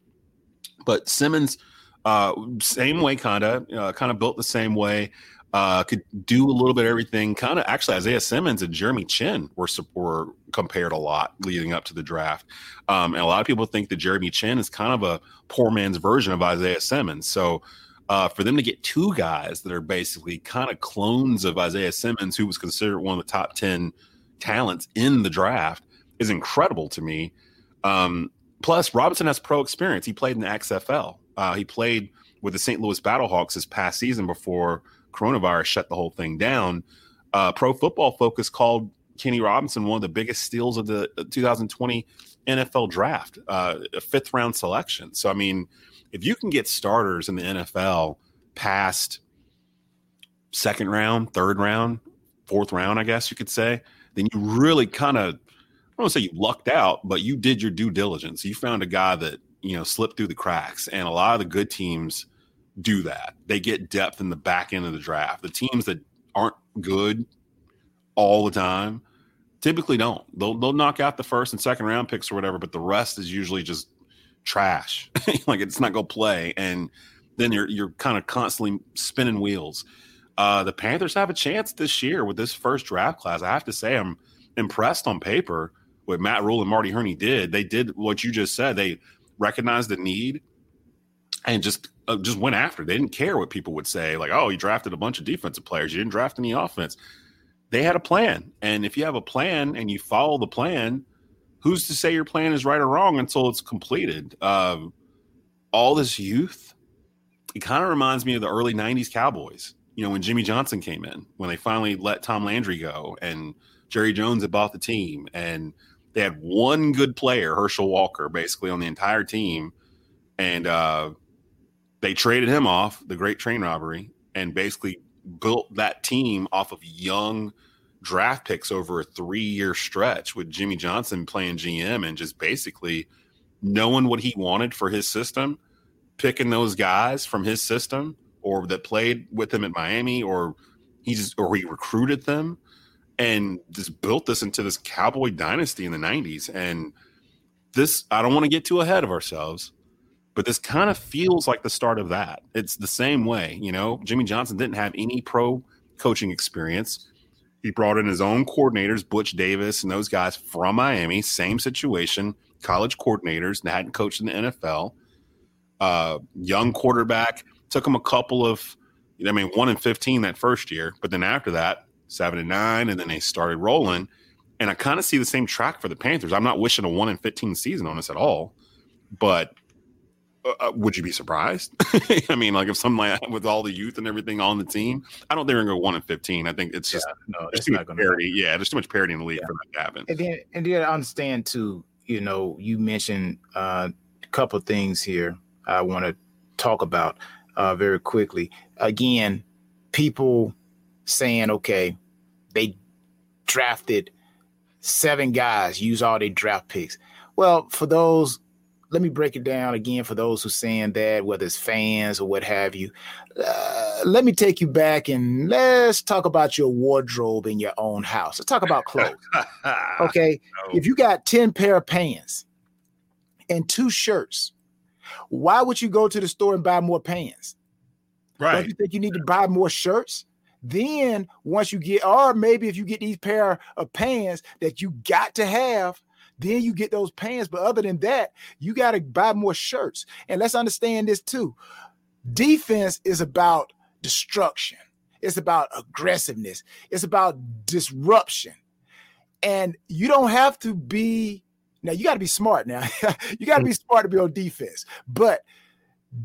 but Simmons, uh, same way, kind of, uh, kind of built the same way. Uh, could do a little bit of everything. Kind of actually, Isaiah Simmons and Jeremy Chinn were were compared a lot leading up to the draft. Um, and a lot of people think that Jeremy Chinn is kind of a poor man's version of Isaiah Simmons. So Uh, for them to get two guys that are basically kind of clones of Isaiah Simmons, who was considered one of the top 10 talents in the draft, is incredible to me. Um, plus, Robinson has pro experience. He played in the XFL. Uh, he played with the St. Louis Battlehawks this past season before coronavirus shut the whole thing down. Uh, Pro Football Focus called Kenny Robinson one of the biggest steals of the 2020 NFL draft, uh, a fifth round selection. So, I mean, if you can get starters in the NFL past second round, third round, fourth round, I guess you could say, then you really kind of, I don't say you lucked out, but you did your due diligence. You found a guy that, you know, slipped through the cracks. And a lot of the good teams do that. They get depth in the back end of the draft. The teams that aren't good all the time typically don't. They'll, they'll knock out the first and second round picks or whatever, but the rest is usually just trash. like it's not to play, and then you're you're kind of constantly spinning wheels. Uh, the Panthers have a chance this year with this first draft class. I have to say, I'm impressed on paper what Matt Rhule and Marty Hurney did. They did what you just said. They recognized the need and just uh, just went after. They didn't care what people would say, like, "Oh, you drafted a bunch of defensive players. You didn't draft any offense." They had a plan, and if you have a plan and you follow the plan, who's to say your plan is right or wrong until it's completed? Um, all this youth, it kind of reminds me of the early '90s Cowboys. You know, when Jimmy Johnson came in, when they finally let Tom Landry go, and Jerry Jones had bought the team, and they had one good player, Herschel Walker, basically on the entire team, and uh, they traded him off, the great train robbery, and basically built that team off of young draft picks over a three year stretch with Jimmy Johnson playing GM and just basically knowing what he wanted for his system, picking those guys from his system or that played with him at Miami or he just or he recruited them and just built this into this cowboy dynasty in the 90s and this I don't want to get too ahead of ourselves but this kind of feels like the start of that. It's the same way, you know. Jimmy Johnson didn't have any pro coaching experience. He brought in his own coordinators, Butch Davis and those guys from Miami. Same situation, college coordinators that hadn't coached in the NFL. Uh, young quarterback took him a couple of, I mean, one in fifteen that first year, but then after that, seven and nine, and then they started rolling. And I kind of see the same track for the Panthers. I'm not wishing a one in fifteen season on us at all, but uh, uh, would you be surprised? I mean, like if something like with all the youth and everything on the team, I don't think they're going to go one and fifteen. I think it's just yeah, no, there's too much parity. Yeah, there's too much parity in the league yeah. for that to happen. And then, and then I understand too. You know, you mentioned uh, a couple things here. I want to talk about uh, very quickly. Again, people saying, okay, they drafted seven guys, use all their draft picks. Well, for those let me break it down again for those who saying that, whether it's fans or what have you. Uh, let me take you back and let's talk about your wardrobe in your own house. Let's talk about clothes. okay, no. if you got ten pair of pants and two shirts, why would you go to the store and buy more pants? Right. Don't you think you need to buy more shirts? Then once you get, or maybe if you get these pair of pants that you got to have, then you get those pants. But other than that, you got to buy more shirts. And let's understand this too. Defense is about destruction. It's about aggressiveness. It's about disruption. And you don't have to be now you got to be smart now. you got to be mm-hmm. smart to be on defense. But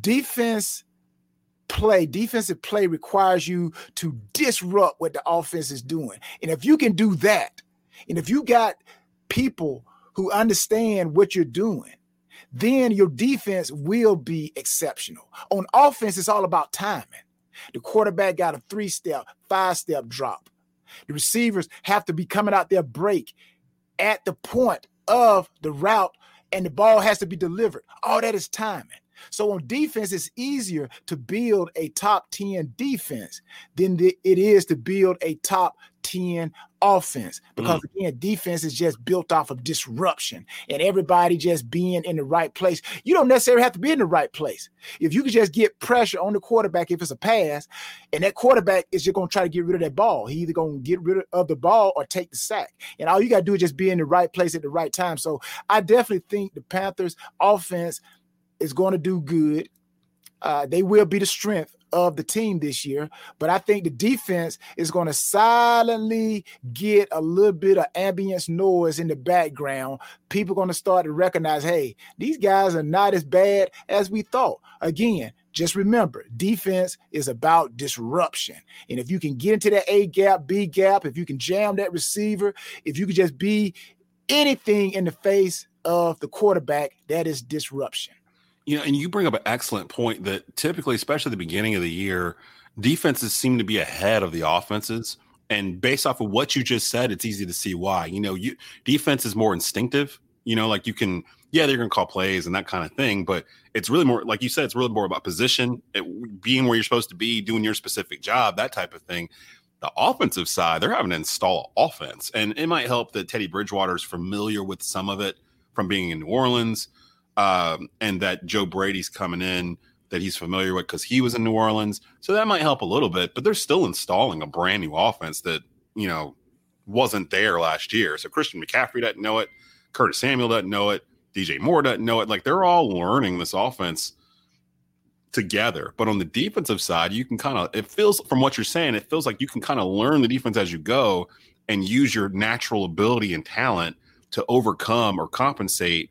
defense play, defensive play requires you to disrupt what the offense is doing. And if you can do that, and if you got people who understand what you're doing, then your defense will be exceptional. On offense, it's all about timing. The quarterback got a three step, five step drop. The receivers have to be coming out their break at the point of the route, and the ball has to be delivered. All that is timing. So on defense, it's easier to build a top 10 defense than it is to build a top 10 offense. Because mm. again defense is just built off of disruption and everybody just being in the right place. You don't necessarily have to be in the right place. If you can just get pressure on the quarterback if it's a pass and that quarterback is just going to try to get rid of that ball. He either going to get rid of the ball or take the sack. And all you got to do is just be in the right place at the right time. So i definitely think the panthers offense is going to do good uh, they will be the strength of the team this year. But I think the defense is going to silently get a little bit of ambience noise in the background. People are going to start to recognize, hey, these guys are not as bad as we thought. Again, just remember, defense is about disruption. And if you can get into that A gap, B gap, if you can jam that receiver, if you can just be anything in the face of the quarterback, that is disruption. You know, and you bring up an excellent point that typically, especially at the beginning of the year, defenses seem to be ahead of the offenses. And based off of what you just said, it's easy to see why. You know, you defense is more instinctive. You know, like you can, yeah, they're going to call plays and that kind of thing, but it's really more, like you said, it's really more about position, it, being where you're supposed to be, doing your specific job, that type of thing. The offensive side, they're having to install offense, and it might help that Teddy Bridgewater is familiar with some of it from being in New Orleans um, and that Joe Brady's coming in that he's familiar with because he was in New Orleans. So that might help a little bit, but they're still installing a brand new offense that, you know, wasn't there last year. So Christian McCaffrey doesn't know it. Curtis Samuel doesn't know it. DJ Moore doesn't know it. Like they're all learning this offense together. But on the defensive side, you can kind of, it feels from what you're saying, it feels like you can kind of learn the defense as you go and use your natural ability and talent to overcome or compensate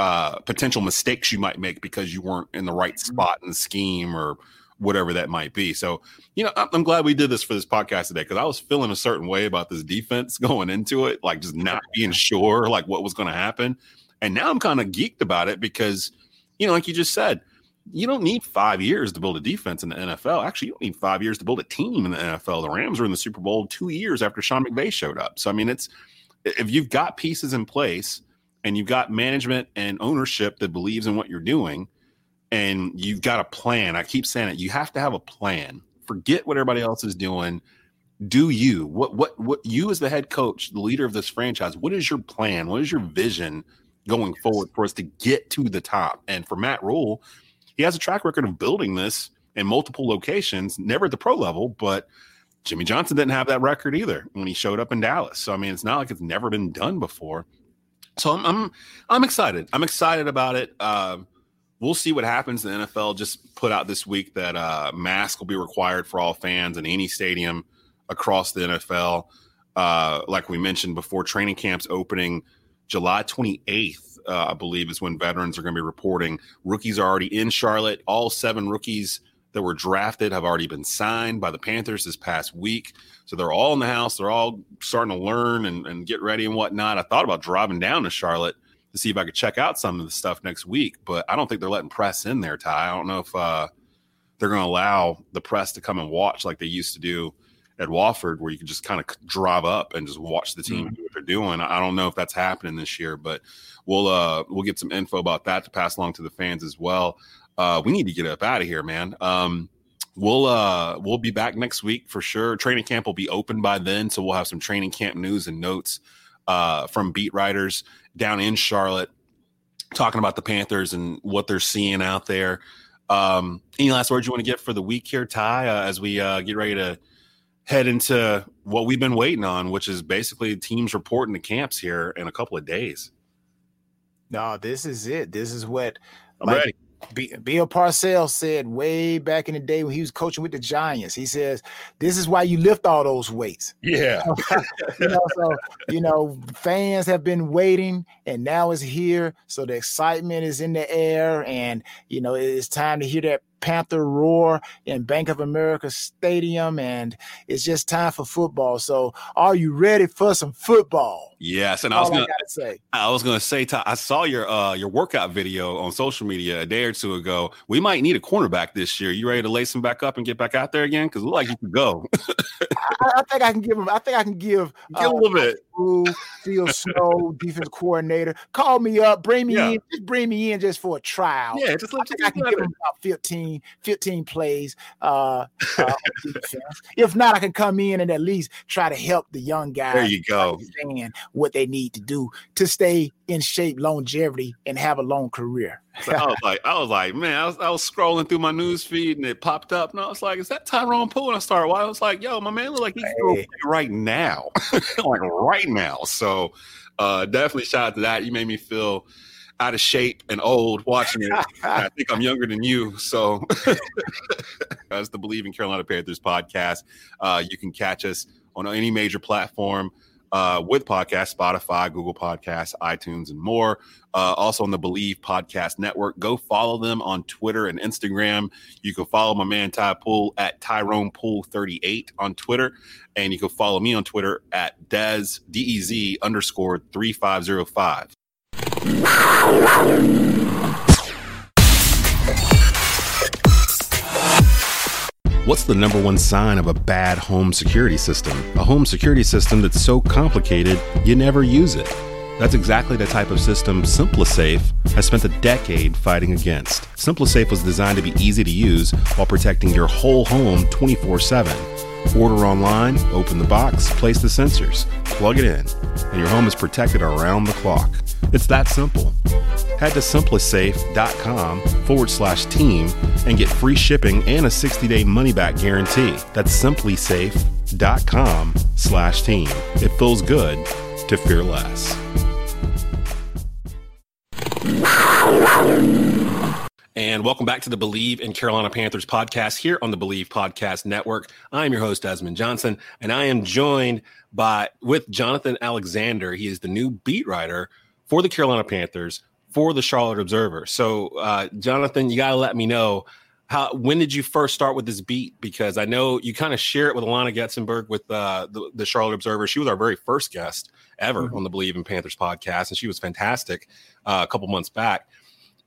uh, potential mistakes you might make because you weren't in the right mm-hmm. spot in the scheme or whatever that might be. So, you know, I'm, glad we did this for this podcast today because I was feeling a certain way about this defense going into it, like just not being sure like what was going to happen. And now I'm kind of geeked about it because, you know, like you just said, you don't need five years to build a defense in the NFL. Actually, you don't need five years to build a team in the NFL. The Rams were in the Super Bowl two years after Sean McVay showed up. So, I mean, it's if you've got pieces in place and you've got management and ownership that believes in what you're doing and you've got a plan. I keep saying it you have to have a plan. Forget what everybody else is doing. Do you? What what what you as the head coach the leader of this franchise what is your plan? What is your vision going forward for us to get to the top? And for matt rhule he has a track record of building this in multiple locations never at the pro level but jimmy johnson didn't have that record either when he showed up in dallas. So i mean it's not like it's never been done before so I'm I'm I'm excited. I'm excited about it. Uh, we'll see what happens. The NFL just put out this week that uh, mask will be required for all fans in any stadium across the NFL. Uh, like we mentioned before, training camps opening July 28th, uh, I believe, is when veterans are going to be reporting. Rookies are already in Charlotte. All seven rookies that were drafted have already been signed by the Panthers this past week. So they're all in the house. They're all starting to learn and, and get ready and whatnot. I thought about driving down to Charlotte to see if I could check out some of the stuff next week, but I don't think they're letting press in there, Ty. I don't know if uh, they're going to allow the press to come and watch like they used to do at Wofford, where you can just kind of drive up and just watch the team mm-hmm. do what they're doing. I don't know if that's happening this year, but we'll uh, we'll get some info about that to pass along to the fans as well uh, we need to get up out of here, man. Um, we'll uh, we'll be back next week for sure. Training camp will be open by then, so we'll have some training camp news and notes uh, from beat writers down in Charlotte, talking about the Panthers and what they're seeing out there. Um, any last words you want to get for the week here, Ty, uh, as we uh, get ready to head into what we've been waiting on, which is basically teams reporting to camps here in a couple of days. No, this is it. This is what I'm like, ready. Bill Parcells said way back in the day when he was coaching with the Giants. He says, "This is why you lift all those weights." Yeah, you know, so you know, fans have been waiting, and now it's here. So the excitement is in the air, and you know, it's time to hear that Panther roar in Bank of America Stadium, and it's just time for football. So, are you ready for some football? Yes, and I was gonna I say I was gonna say I saw your uh your workout video on social media a day or two ago. We might need a cornerback this year. You ready to lace him back up and get back out there again? Because look like you could go. I, I, think I can give him. I think I can give, give uh, a little bit. Phil Snow, defense coordinator, call me up, bring me yeah. in, just bring me in just for a trial. Yeah, just let I think I can give him about 15, 15 plays. Uh, uh if not, I can come in and at least try to help the young guys. There you go. Understand what they need to do to stay in shape, longevity, and have a long career. so I was like, I was like, man, I was, I was scrolling through my news feed and it popped up, and I was like, is that Tyrone Poole? And I started. Well, I was like, yo, my man look like he's hey. right now, like right now. So uh, definitely shout out to that. You made me feel out of shape and old watching it. I think I'm younger than you. So, as the Bleav in Carolina Panthers podcast, uh, you can catch us on any major platform uh, with podcasts, Spotify, Google Podcasts, iTunes, and more. Uh, also on the Bleav Podcast Network. Go follow them on Twitter and Instagram. You can follow my man Ty Poole at Tyrone Poole 38 on Twitter. And you can follow me on Twitter at Dez, D E Z underscore 3505. What's the number one sign of a bad home security system? A home security system that's so complicated you never use it. That's exactly the type of system SimpliSafe has spent a decade fighting against. SimpliSafe was designed to be easy to use while protecting your whole home 24 7. Order online, open the box, place the sensors, plug it in, and your home is protected around the clock. It's that simple. Head to simplisafe.com forward slash team and get free shipping and a 60 day money back guarantee. That's simplisafe.com slash team. It feels good to fear less. And welcome back to the Bleav in Carolina Panthers podcast here on the Bleav Podcast Network. I am your host Desmond Johnson, and I am joined by with Jonathan Alexander. He is the new beat writer for the Carolina Panthers for the Charlotte Observer. So, uh, Jonathan, you got to let me know how when did you first start with this beat? Because I know you kind of share it with Alaina Getzenberg with uh, the, the Charlotte Observer. She was our very first guest ever mm-hmm. on the Bleav in Panthers podcast, and she was fantastic uh, a couple months back.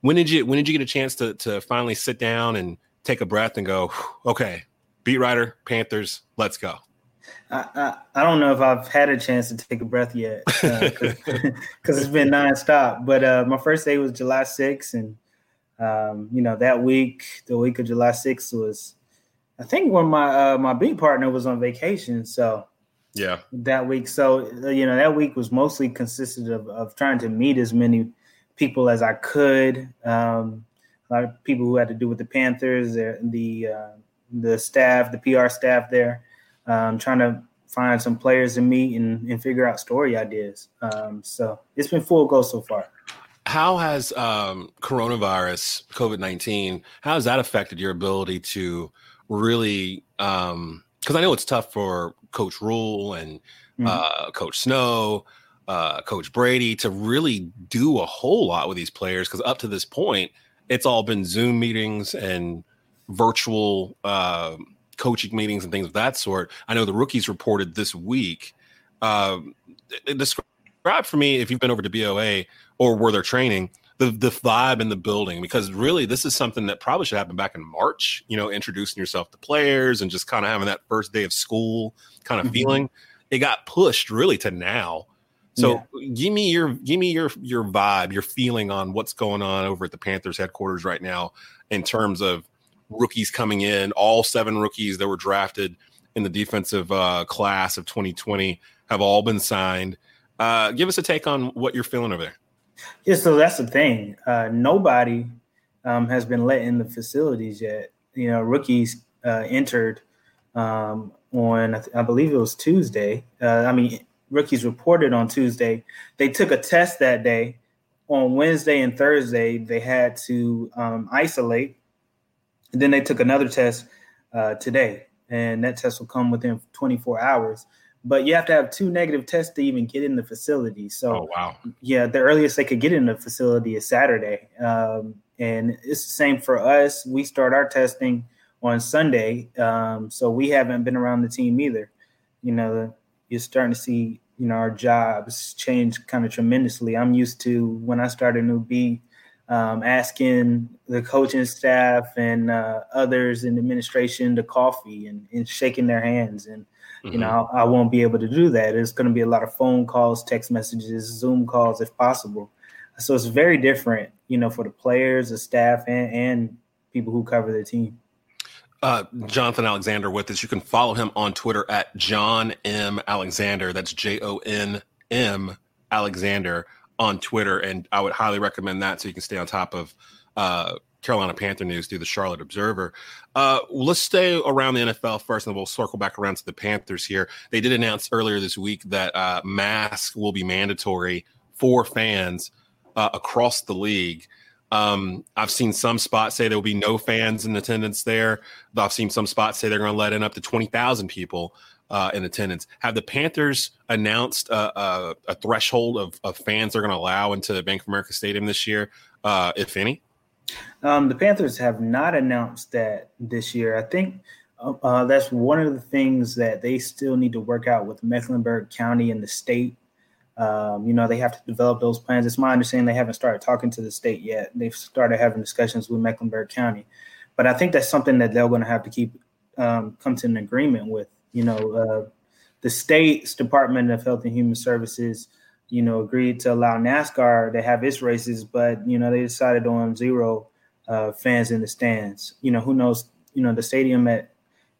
When did you when did you get a chance to to finally sit down and take a breath and go, okay, beat writer, Panthers, let's go? I, I, don't know if I've had a chance to take a breath yet because uh, it's been nonstop. But uh, my first day was July 6th, and um, you know that week, the week of July 6th was, I think when my uh, my beat partner was on vacation, so yeah, that week. So uh, you know that week was mostly consisted of of trying to meet as many people as I could. Um, a lot of people who had to do with the Panthers, the the, uh, the staff, the PR staff there um, trying to find some players to meet and, and figure out story ideas. Um, so it's been full go so far. How has um, coronavirus, COVID 19, how has that affected your ability to really? Because um, I know it's tough for Coach Rhule and mm-hmm. uh, Coach Snow, uh, Coach Brady to really do a whole lot with these players because up to this point, it's all been Zoom meetings and virtual uh, coaching meetings and things of that sort. I know the rookies reported this week. Um, describe for me if you've been over to BOA or where they're training the the vibe in the building because really this is something that probably should happen back in March. You know, introducing yourself to players and just kind of having that first day of school kind of mm-hmm. feeling. It got pushed really to now. So yeah. give me your give me your your vibe, your feeling on what's going on over at the Panthers headquarters right now in terms of rookies coming in. All seven rookies that were drafted in the defensive uh, class of 2020 have all been signed. Uh, give us a take on what you're feeling over there. Yeah, so that's the thing. Uh, nobody um, has been let in the facilities yet. You know, rookies uh, entered um, on, I believe it was Tuesday. Uh, I mean, rookies reported on Tuesday. They took a test that day. On Wednesday and Thursday, they had to um, isolate and then they took another test uh, today, and that test will come within 24 hours. But you have to have two negative tests to even get in the facility. So, oh, wow. Yeah, the earliest they could get in the facility is Saturday. Um, and it's the same for us. We start our testing on Sunday. Um, so we haven't been around the team either. You know, you're starting to see, you know, our jobs change kind of tremendously. I'm used to when I start a new beat, um, asking the coaching staff and uh, others in administration to coffee and, and shaking their hands. And, mm-hmm. you know, I, I, won't be able to do that. It's going to be a lot of phone calls, text messages, Zoom calls if possible. So it's very different, you know, for the players, the staff, and, and people who cover the team. Uh, Jonathan Alexander with us. You can follow him on Twitter at John M. Alexander. That's J O N M Alexander on Twitter, and I would highly recommend that so you can stay on top of uh, Carolina Panther news through the Charlotte Observer. Uh, let's stay around the NFL first, and we'll circle back around to the Panthers here. They did announce earlier this week that uh, masks will be mandatory for fans uh, across the league. Um, I've seen some spots say there will be no fans in attendance there. I've seen some spots say they're going to let in up to 20,000 people uh, in attendance. Have the Panthers announced a, a, a threshold of, of, fans they're going to allow into the Bank of America Stadium this year, uh, if any? Um, the Panthers have not announced that this year. I think uh, uh, that's one of the things that they still need to work out with Mecklenburg County and the state. Um, you know, they have to develop those plans. It's my understanding they haven't started talking to the state yet. They've started having discussions with Mecklenburg County, but I think that's something that they're going to have to keep um, come to an agreement with. You know, uh, the state's Department of Health and Human Services, you know, agreed to allow NASCAR to have its races, but you know they decided on zero uh, fans in the stands. You know, who knows? You know, the stadium at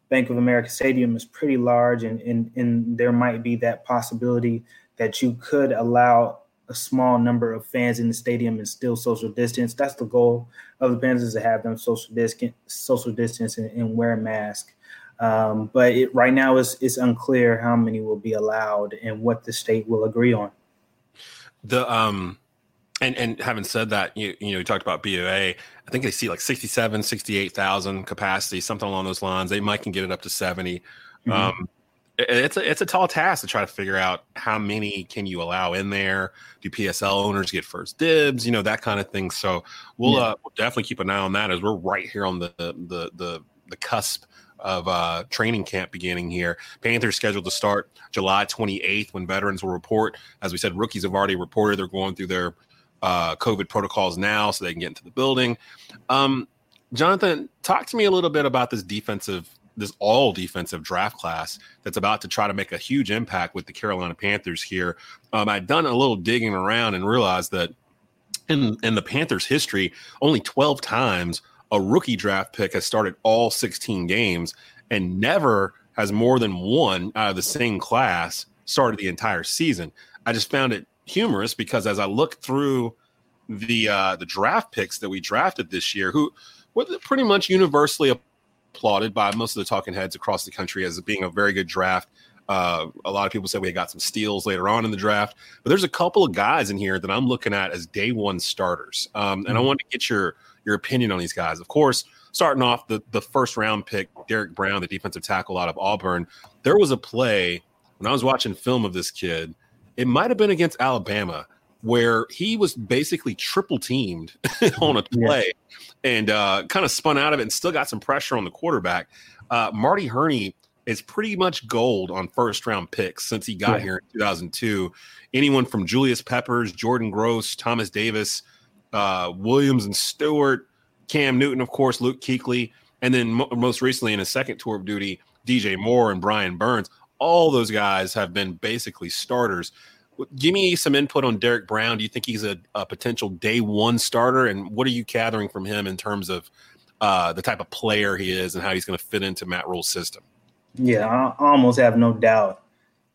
Bank of America Stadium is pretty large, and, and, and there might be that possibility that you could allow a small number of fans in the stadium and still social distance. That's the goal of the Panthers to have them social distance, social distance, and, and wear a mask. Um, but it, right now, it's, it's unclear how many will be allowed and what the state will agree on. The um, and and having said that, you you know, you talked about BOA. I think they see like 67, 68,000 capacity, something along those lines. They might can get it up to 70. Mm-hmm. Um, it's a it's a tall task to try to figure out how many can you allow in there. Do PSL owners get first dibs? You know that kind of thing. So we'll, yeah. uh, we'll definitely keep an eye on that as we're right here on the the the the cusp of uh, training camp beginning here. Panthers scheduled to start July 28th when veterans will report. As we said, rookies have already reported they're going through their uh, COVID protocols now so they can get into the building. Um, Jonathan, talk to me a little bit about this defensive, this all defensive draft class that's about to try to make a huge impact with the Carolina Panthers here. Um, I'd done a little digging around and realized that in in the Panthers' history, only 12 times a rookie draft pick has started all 16 games, and never has more than one out of the same class started the entire season. I just found it humorous because as I look through the uh, the draft picks that we drafted this year, who were pretty much universally applauded by most of the talking heads across the country as being a very good draft. Uh, a lot of people said we got some steals later on in the draft, but there's a couple of guys in here that I'm looking at as day one starters, um, and mm-hmm. I want to get your your opinion on these guys. Of course, starting off the the first round pick, Derrick Brown, the defensive tackle out of Auburn. There was a play when I was watching film of this kid it might have been against Alabama where he was basically triple teamed on a play yeah. and uh, kind of spun out of it and still got some pressure on the quarterback. Uh, Marty Hurney is pretty much gold on first round picks since he got yeah. here in 2002. Anyone from Julius Peppers, Jordan Gross, Thomas Davis, uh, Williams and Stewart, Cam Newton, of course, Luke Kuechly, and then mo- most recently in his second tour of duty, DJ Moore and Brian Burns all those guys have been basically starters. Give me some input on Derrick Brown. Do you think he's a, a potential day one starter? And what are you gathering from him in terms of uh, the type of player he is and how he's going to fit into Matt Rhule's system? Yeah, I almost have no doubt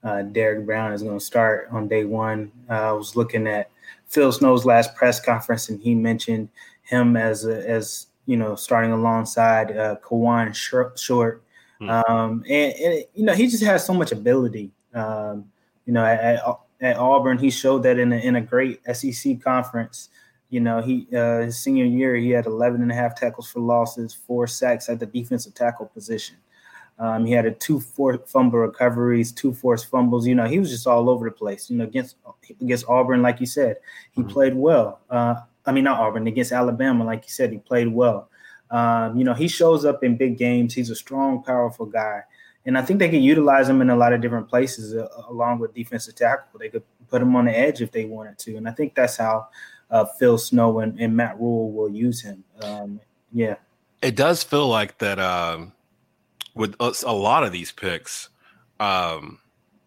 uh, Derrick Brown is going to start on day one. Uh, I was looking at Phil Snow's last press conference, and he mentioned him as a, as you know starting alongside uh, Kawann Short Mm-hmm. Um, and, and, you know, he just has so much ability. Um, you know, at, at, Auburn, he showed that in a, in a great SEC conference. You know, he uh, his senior year, he had 11 and a half tackles for losses, four sacks at the defensive tackle position. Um, he had a two four fumble recoveries, two forced fumbles. You know, he was just all over the place. You know, against against Auburn, like you said, he mm-hmm. played well. Uh, I mean, not Auburn against Alabama, like you said, he played well. Um, you know, he shows up in big games. He's a strong, powerful guy. And I think they could utilize him in a lot of different places uh, along with defensive tackle. They could put him on the edge if they wanted to. And I think that's how uh, Phil Snow and, and, Matt Rhule will use him. Um, yeah. It does feel like that with a lot of these picks, um,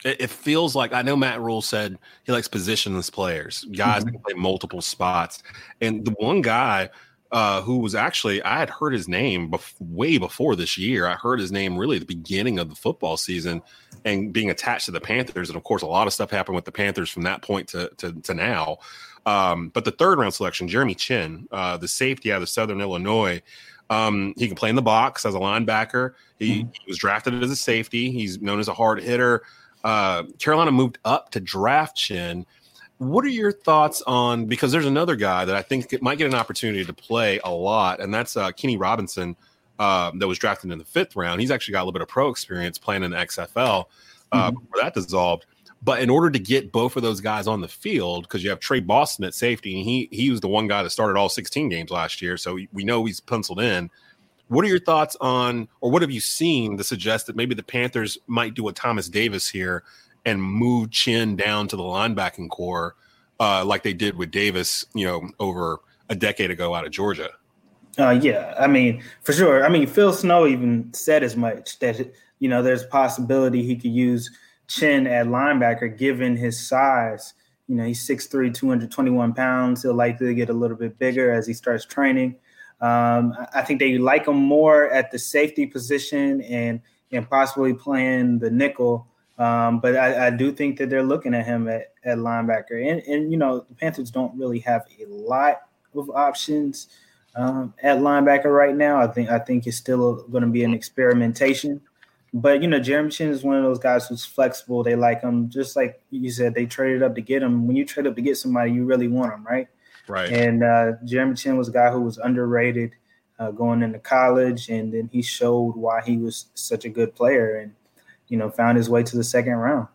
it, it, feels like I know Matt Rhule said he likes positionless players, guys mm-hmm. can play multiple spots. And the one guy – uh, who was actually I had heard his name bef- way before this year. I heard his name really at the beginning of the football season, and being attached to the Panthers, and of course, a lot of stuff happened with the Panthers from that point to to, to now. Um, but the third round selection, Jeremy Chinn, uh, the safety out of Southern Illinois, um, he can play in the box as a linebacker. He, mm-hmm. he was drafted as a safety. He's known as a hard hitter. Uh, Carolina moved up to draft Chinn What are your thoughts on because there's another guy that I think might get an opportunity to play a lot, and that's uh, Kenny Robinson, uh, that was drafted in the fifth round. He's actually got a little bit of pro experience playing in the XFL uh, mm-hmm. before that dissolved. But in order to get both of those guys on the field, because you have Tre Boston at safety, and he he was the one guy that started all 16 games last year, so we know he's penciled in. What are your thoughts on, or what have you seen to suggest that maybe the Panthers might do a Thomas Davis here and move Chinn down to the linebacking corps, uh, like they did with Davis, you know, over a decade ago out of Georgia? Uh, yeah, I mean, for sure. I mean, Phil Snow even said as much that you know there's a possibility he could use Chinn at linebacker given his size. You know, he's 6'3", 221 pounds. He'll likely get a little bit bigger as he starts training. Um, I think they like him more at the safety position and and possibly playing the nickel. Um, but I, I, do think that they're looking at him at, at linebacker. And, and, you know, the Panthers don't really have a lot of options um, at linebacker right now. I think I think it's still going to be an experimentation. But you know, Jeremy Chinn is one of those guys who's flexible. They like him, just like you said. They traded up to get him. When you trade up to get somebody, you really want them, right? Right. And uh, Jeremy Chinn was a guy who was underrated uh, going into college, and then he showed why he was such a good player, and you know, found his way to the second round.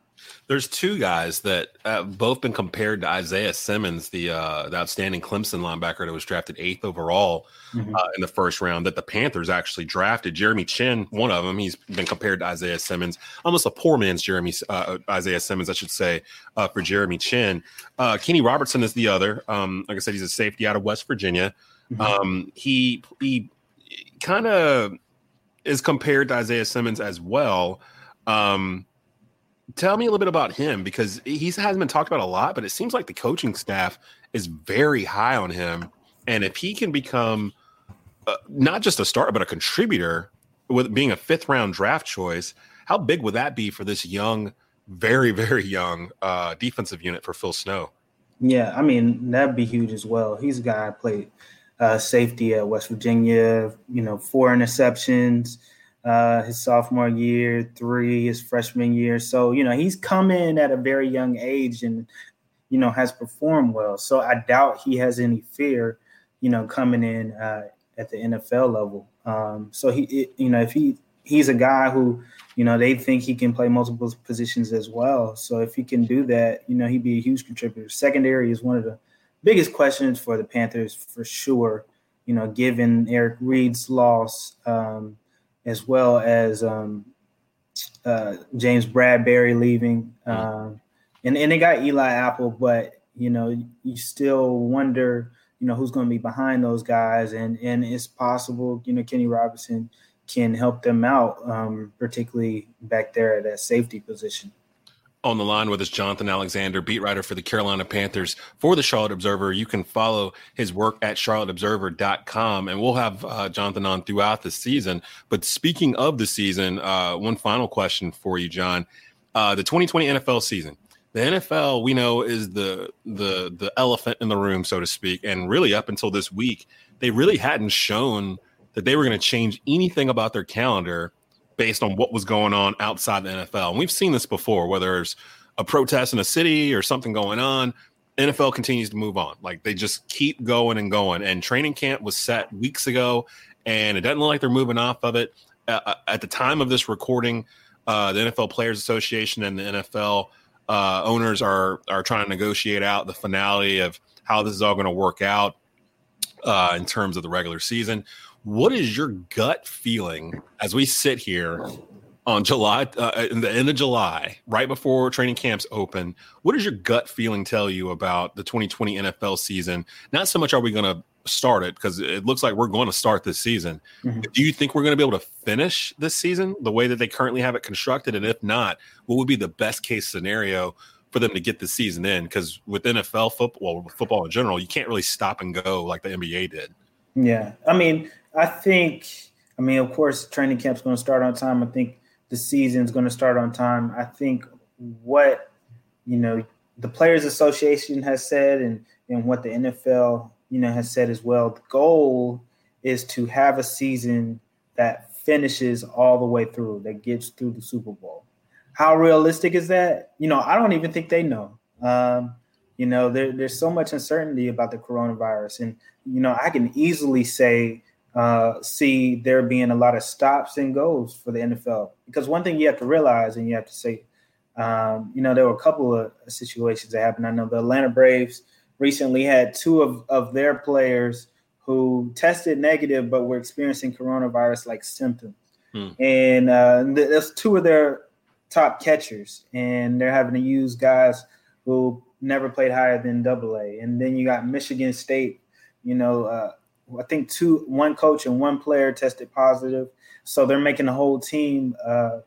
There's two guys that have both been compared to Isaiah Simmons, the, uh, the outstanding Clemson linebacker that was drafted eighth overall mm-hmm. uh, in the first round. That the Panthers actually drafted. Jeremy Chinn, one of them, he's been compared to Isaiah Simmons, almost a poor man's Jeremy uh, Isaiah Simmons, I should say, uh, for Jeremy Chinn. Uh, Kenny Robertson is the other. Um, like I said, he's a safety out of West Virginia. Mm-hmm. Um, he he kind of is compared to Isaiah Simmons as well. Um, tell me a little bit about him because he hasn't been talked about a lot, but it seems like the coaching staff is very high on him. And if he can become uh, not just a starter, but a contributor with being a fifth round draft choice, how big would that be for this young, very, very young uh, defensive unit for Phil Snow? Yeah, I mean, that'd be huge as well. He's a guy I played uh, safety at West Virginia, you know, four interceptions uh, his sophomore year, three his freshman year. So you know he's come in at a very young age and you know has performed well. So I doubt he has any fear, you know, coming in uh, at the NFL level. Um, so he, it, you know, if he he's a guy who you know they think he can play multiple positions as well. So if he can do that, you know, he'd be a huge contributor. Secondary is one of the biggest questions for the Panthers for sure. You know, given Eric Reid's loss. Um, as well as um, uh, James Bradberry leaving. Um, and, and they got Eli Apple, but you know, you still wonder, you know, who's going to be behind those guys. And and it's possible, you know, Kenny Robinson can help them out, um, particularly back there at that safety position. On the line with us, Jonathan Alexander, beat writer for the Carolina Panthers for the Charlotte Observer. You can follow his work at charlotteobserver.com, and we'll have uh, Jonathan on throughout the season. But speaking of the season, uh, one final question for you, John. Uh, the 2020 NFL season. The NFL, we know, is the the the elephant in the room, so to speak. And really, up until this week, they really hadn't shown that they were going to change anything about their calendar based on what was going on outside the NFL. And we've seen this before, whether it's a protest in a city or something going on, NFL continues to move on. Like they just keep going and going. And training camp was set weeks ago, and it doesn't look like they're moving off of it. Uh, uh at the time of this recording, uh, the NFL Players Association and the NFL uh, owners are are trying to negotiate out the finale of how this is all going to work out uh, in terms of the regular season. What is your gut feeling as we sit here on July, uh, in the end of July, right before training camps open? What does your gut feeling tell you about the 2020 NFL season? Not so much are we going to start it because it looks like we're going to start this season. Mm-hmm. Do you think we're going to be able to finish this season the way that they currently have it constructed? And if not, what would be the best case scenario for them to get the season in? Because with NFL football, football in general, you can't really stop and go like the NBA did. Yeah, I mean, I think, I mean, of course, training camp's going to start on time. I think the season's going to start on time. I think what, you know, the Players Association has said and, and what the NFL, you know, has said as well, the goal is to have a season that finishes all the way through, that gets through the Super Bowl. How realistic is that? You know, I don't even think they know. Um, You know, there, there's so much uncertainty about the coronavirus, and you know, I can easily say uh, see there being a lot of stops and goes for the NFL because one thing you have to realize, and you have to say, um, you know, there were a couple of situations that happened. I know the Atlanta Braves recently had two of, of their players who tested negative but were experiencing coronavirus like symptoms. Hmm. And uh, there's two of their top catchers, and they're having to use guys who never played higher than double A. And then you got Michigan State, you know, uh, I think two, one coach and one player tested positive. So they're making the whole team uh,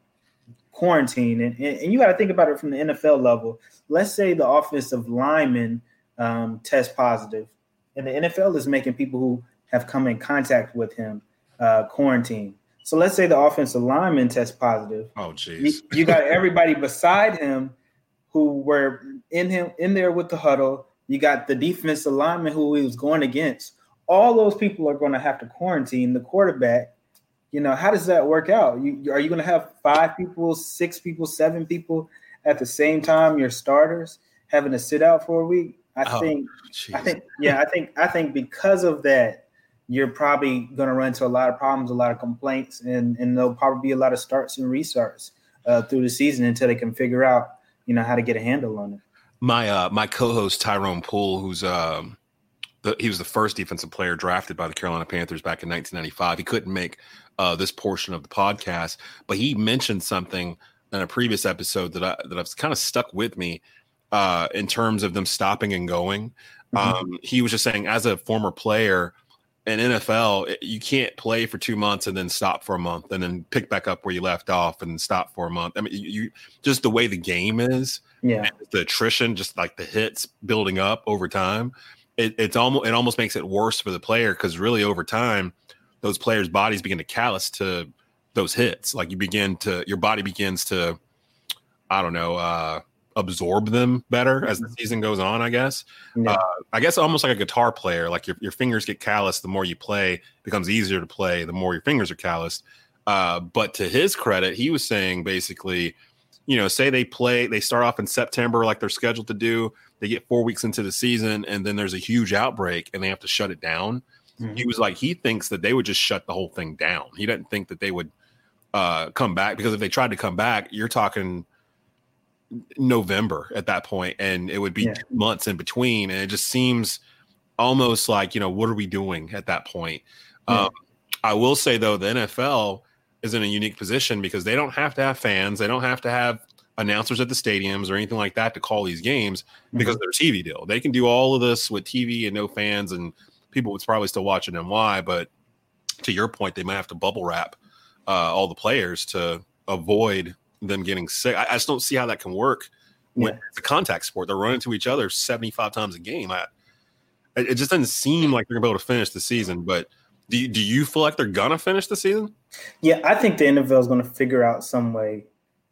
quarantine. And, and you got to think about it from the NFL level. Let's say the offensive lineman um, test positive, and the NFL is making people who have come in contact with him uh, quarantine. So let's say the offensive lineman test positive. Oh, jeez. You, you got everybody beside him who were in him in there with the huddle. You got the defensive lineman who he was going against. All those people are going to have to quarantine the quarterback. You know, how does that work out? You, are you going to have five people, six people, seven people at the same time? Your starters having to sit out for a week. I oh, think. Geez. I think. Yeah, I think. I think because of that, you're probably going to run into a lot of problems, a lot of complaints, and and there'll probably be a lot of starts and restarts uh, through the season until they can figure out, you know, how to get a handle on it. My uh, my co-host Tyrone Poole, who's um, the, he was the first defensive player drafted by the Carolina Panthers back in 1995. He couldn't make uh, this portion of the podcast, but he mentioned something in a previous episode that I that I've kind of stuck with me uh, in terms of them stopping and going. Mm-hmm. Um, he was just saying, as a former player, in NFL, you can't play for two months and then stop for a month and then pick back up where you left off and stop for a month. I mean, you, you just the way the game is, yeah, the attrition, just like the hits building up over time. It, it's almost it almost makes it worse for the player because really over time, those players' bodies begin to callous to those hits. Like you begin to your body begins to, I don't know, uh, absorb them better as the mm-hmm. season goes on. I guess. Yeah. Uh, I guess almost like a guitar player. Like your your fingers get callous the more you play. It becomes easier to play the more your fingers are calloused. Uh, but to his credit, he was saying basically, you know, say they play, they start off in September like they're scheduled to do. They get four weeks into the season, and then there's a huge outbreak, and they have to shut it down. Mm-hmm. He was like, he thinks that they would just shut the whole thing down. He doesn't think that they would uh, come back because if they tried to come back, you're talking November at that point, and it would be yeah. months in between, and it just seems almost like you know what are we doing at that point? Yeah. Um, I will say though, the NFL is in a unique position because they don't have to have fans, they don't have to have announcers at the stadiums or anything like that to call these games because mm-hmm. their TV deal. They can do all of this with TV and no fans, and people would probably still watch it and why. But to your point, they might have to bubble wrap uh, all the players to avoid them getting sick. I, I just don't see how that can work when yeah. it's a contact sport. They're running to each other 75 times a game. I, it just doesn't seem like they're going to be able to finish the season. But do you, do you feel like they're going to finish the season? Yeah, I think the NFL is going to figure out some way,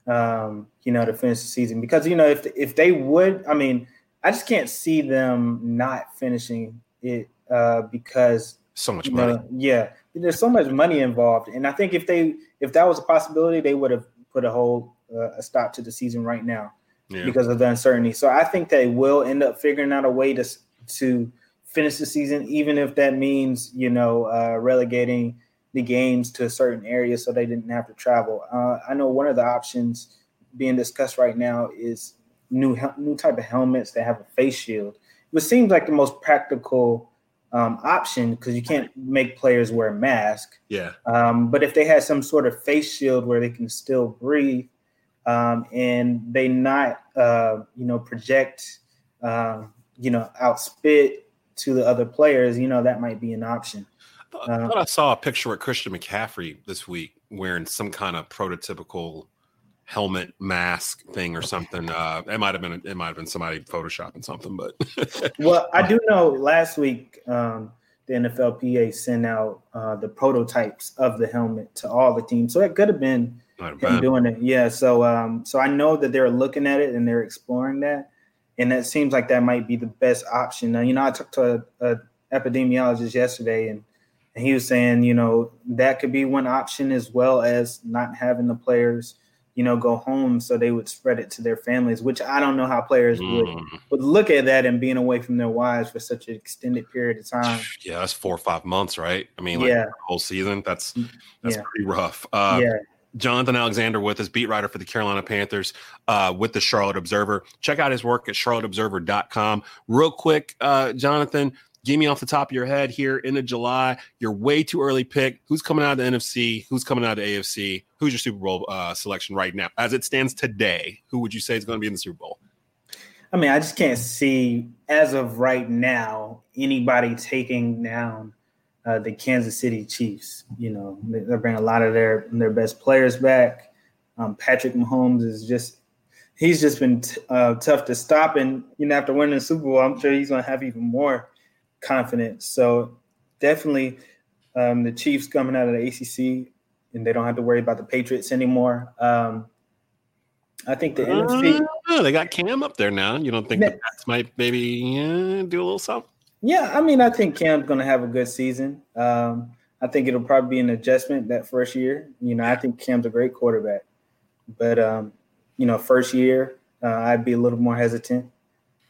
um, you know, to finish the season because you know if if they would, I mean, I just can't see them not finishing it uh, because so much money. Know, yeah, there's so much money involved, and I think if they if that was a possibility, they would have put a whole uh, a stop to the season right now yeah. because of the uncertainty. So I think they will end up figuring out a way to to finish the season, even if that means you know uh, relegating the games to a certain area so they didn't have to travel. Uh, I know one of the options being discussed right now is new new type of helmets that have a face shield, which seems like the most practical um, option because you can't make players wear a mask. Yeah. Um, but if they had some sort of face shield where they can still breathe um, and they not, uh, you know, project, uh, you know, out spit to the other players, you know, that might be an option. I thought I saw a picture of Christian McCaffrey this week wearing some kind of prototypical helmet mask thing or something. Uh, it might have been it might have been somebody photoshopping something, but well, I do know last week um, the NFLPA sent out uh, the prototypes of the helmet to all the teams, so it could have been him doing it. Yeah, so um, so I know that they're looking at it and they're exploring that, and it seems like that might be the best option. Now, you know, I talked to a, a epidemiologist yesterday and. And he was saying, you know, that could be one option as well as not having the players you know, go home so they would spread it to their families, which I don't know how players Mm. would would look at that and being away from their wives for such an extended period of time. Yeah, that's four or five months, right? I mean, like Yeah. the whole season. That's that's Yeah. pretty rough. Uh, yeah. Jonathan Alexander with us, beat writer for the Carolina Panthers uh, with the Charlotte Observer. Check out his work at charlotteobserver.com. Real quick, uh, Jonathan, give me off the top of your head here into July. Your way too early pick. Who's coming out of the NFC? Who's coming out of the AFC? Who's your Super Bowl uh, selection right now? As it stands today, who would you say is going to be in the Super Bowl? I mean, I just can't see as of right now anybody taking down uh, the Kansas City Chiefs. You know, they- they're bringing a lot of their their best players back. Um, Patrick Mahomes is just he's just been t- uh, tough to stop, and you know, after winning the Super Bowl, I'm sure he's going to have even more confidence. So definitely, um, the Chiefs coming out of the ACC, and they don't have to worry about the Patriots anymore. Um, I think the NFC. Oh, they got Cam up there now. You don't think that, the Pats might maybe yeah, do a little something? Yeah, I mean, I think Cam's going to have a good season. Um, I think it'll probably be an adjustment that first year. You know, I think Cam's a great quarterback, but um, you know, first year uh, I'd be a little more hesitant.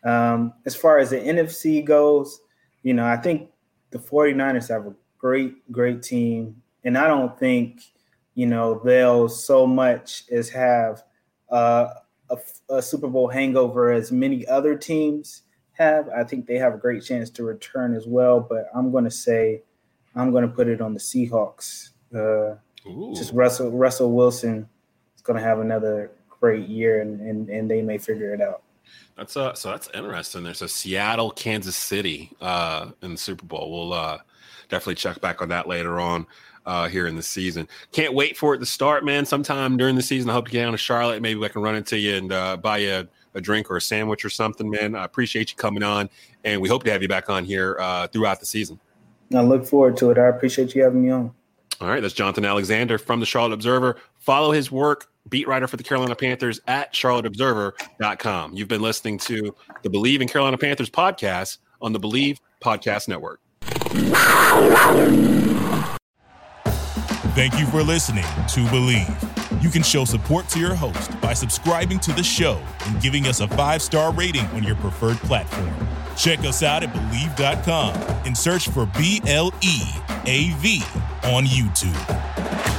Um, as far as the NFC goes, you know, I think the 49ers have a great, great team, and I don't think you know they'll so much as have uh, a, a Super Bowl hangover as many other teams have. I think they have a great chance to return as well, but I'm going to say I'm going to put it on the Seahawks. Uh, just Russell Russell Wilson is going to have another great year, and, and and they may figure it out. That's uh so that's interesting. There's a Seattle, Kansas City uh in the Super Bowl. We'll uh definitely check back on that later on uh here in the season. Can't wait for it to start, man. Sometime during the season, I hope to get down to Charlotte. Maybe I can run into you and uh buy you a, a drink or a sandwich or something, man. I appreciate you coming on and we hope to have you back on here uh throughout the season. I look forward to it. I appreciate you having me on. All right, that's Jonathan Alexander from the Charlotte Observer. Follow his work, beat writer for the Carolina Panthers at charlotteobserver.com. You've been listening to the Bleav in Carolina Panthers podcast on the Bleav Podcast Network. Thank you for listening to Bleav. You can show support to your host by subscribing to the show and giving us a five star rating on your preferred platform. Check us out at Bleav.com and search for B L E A V on YouTube.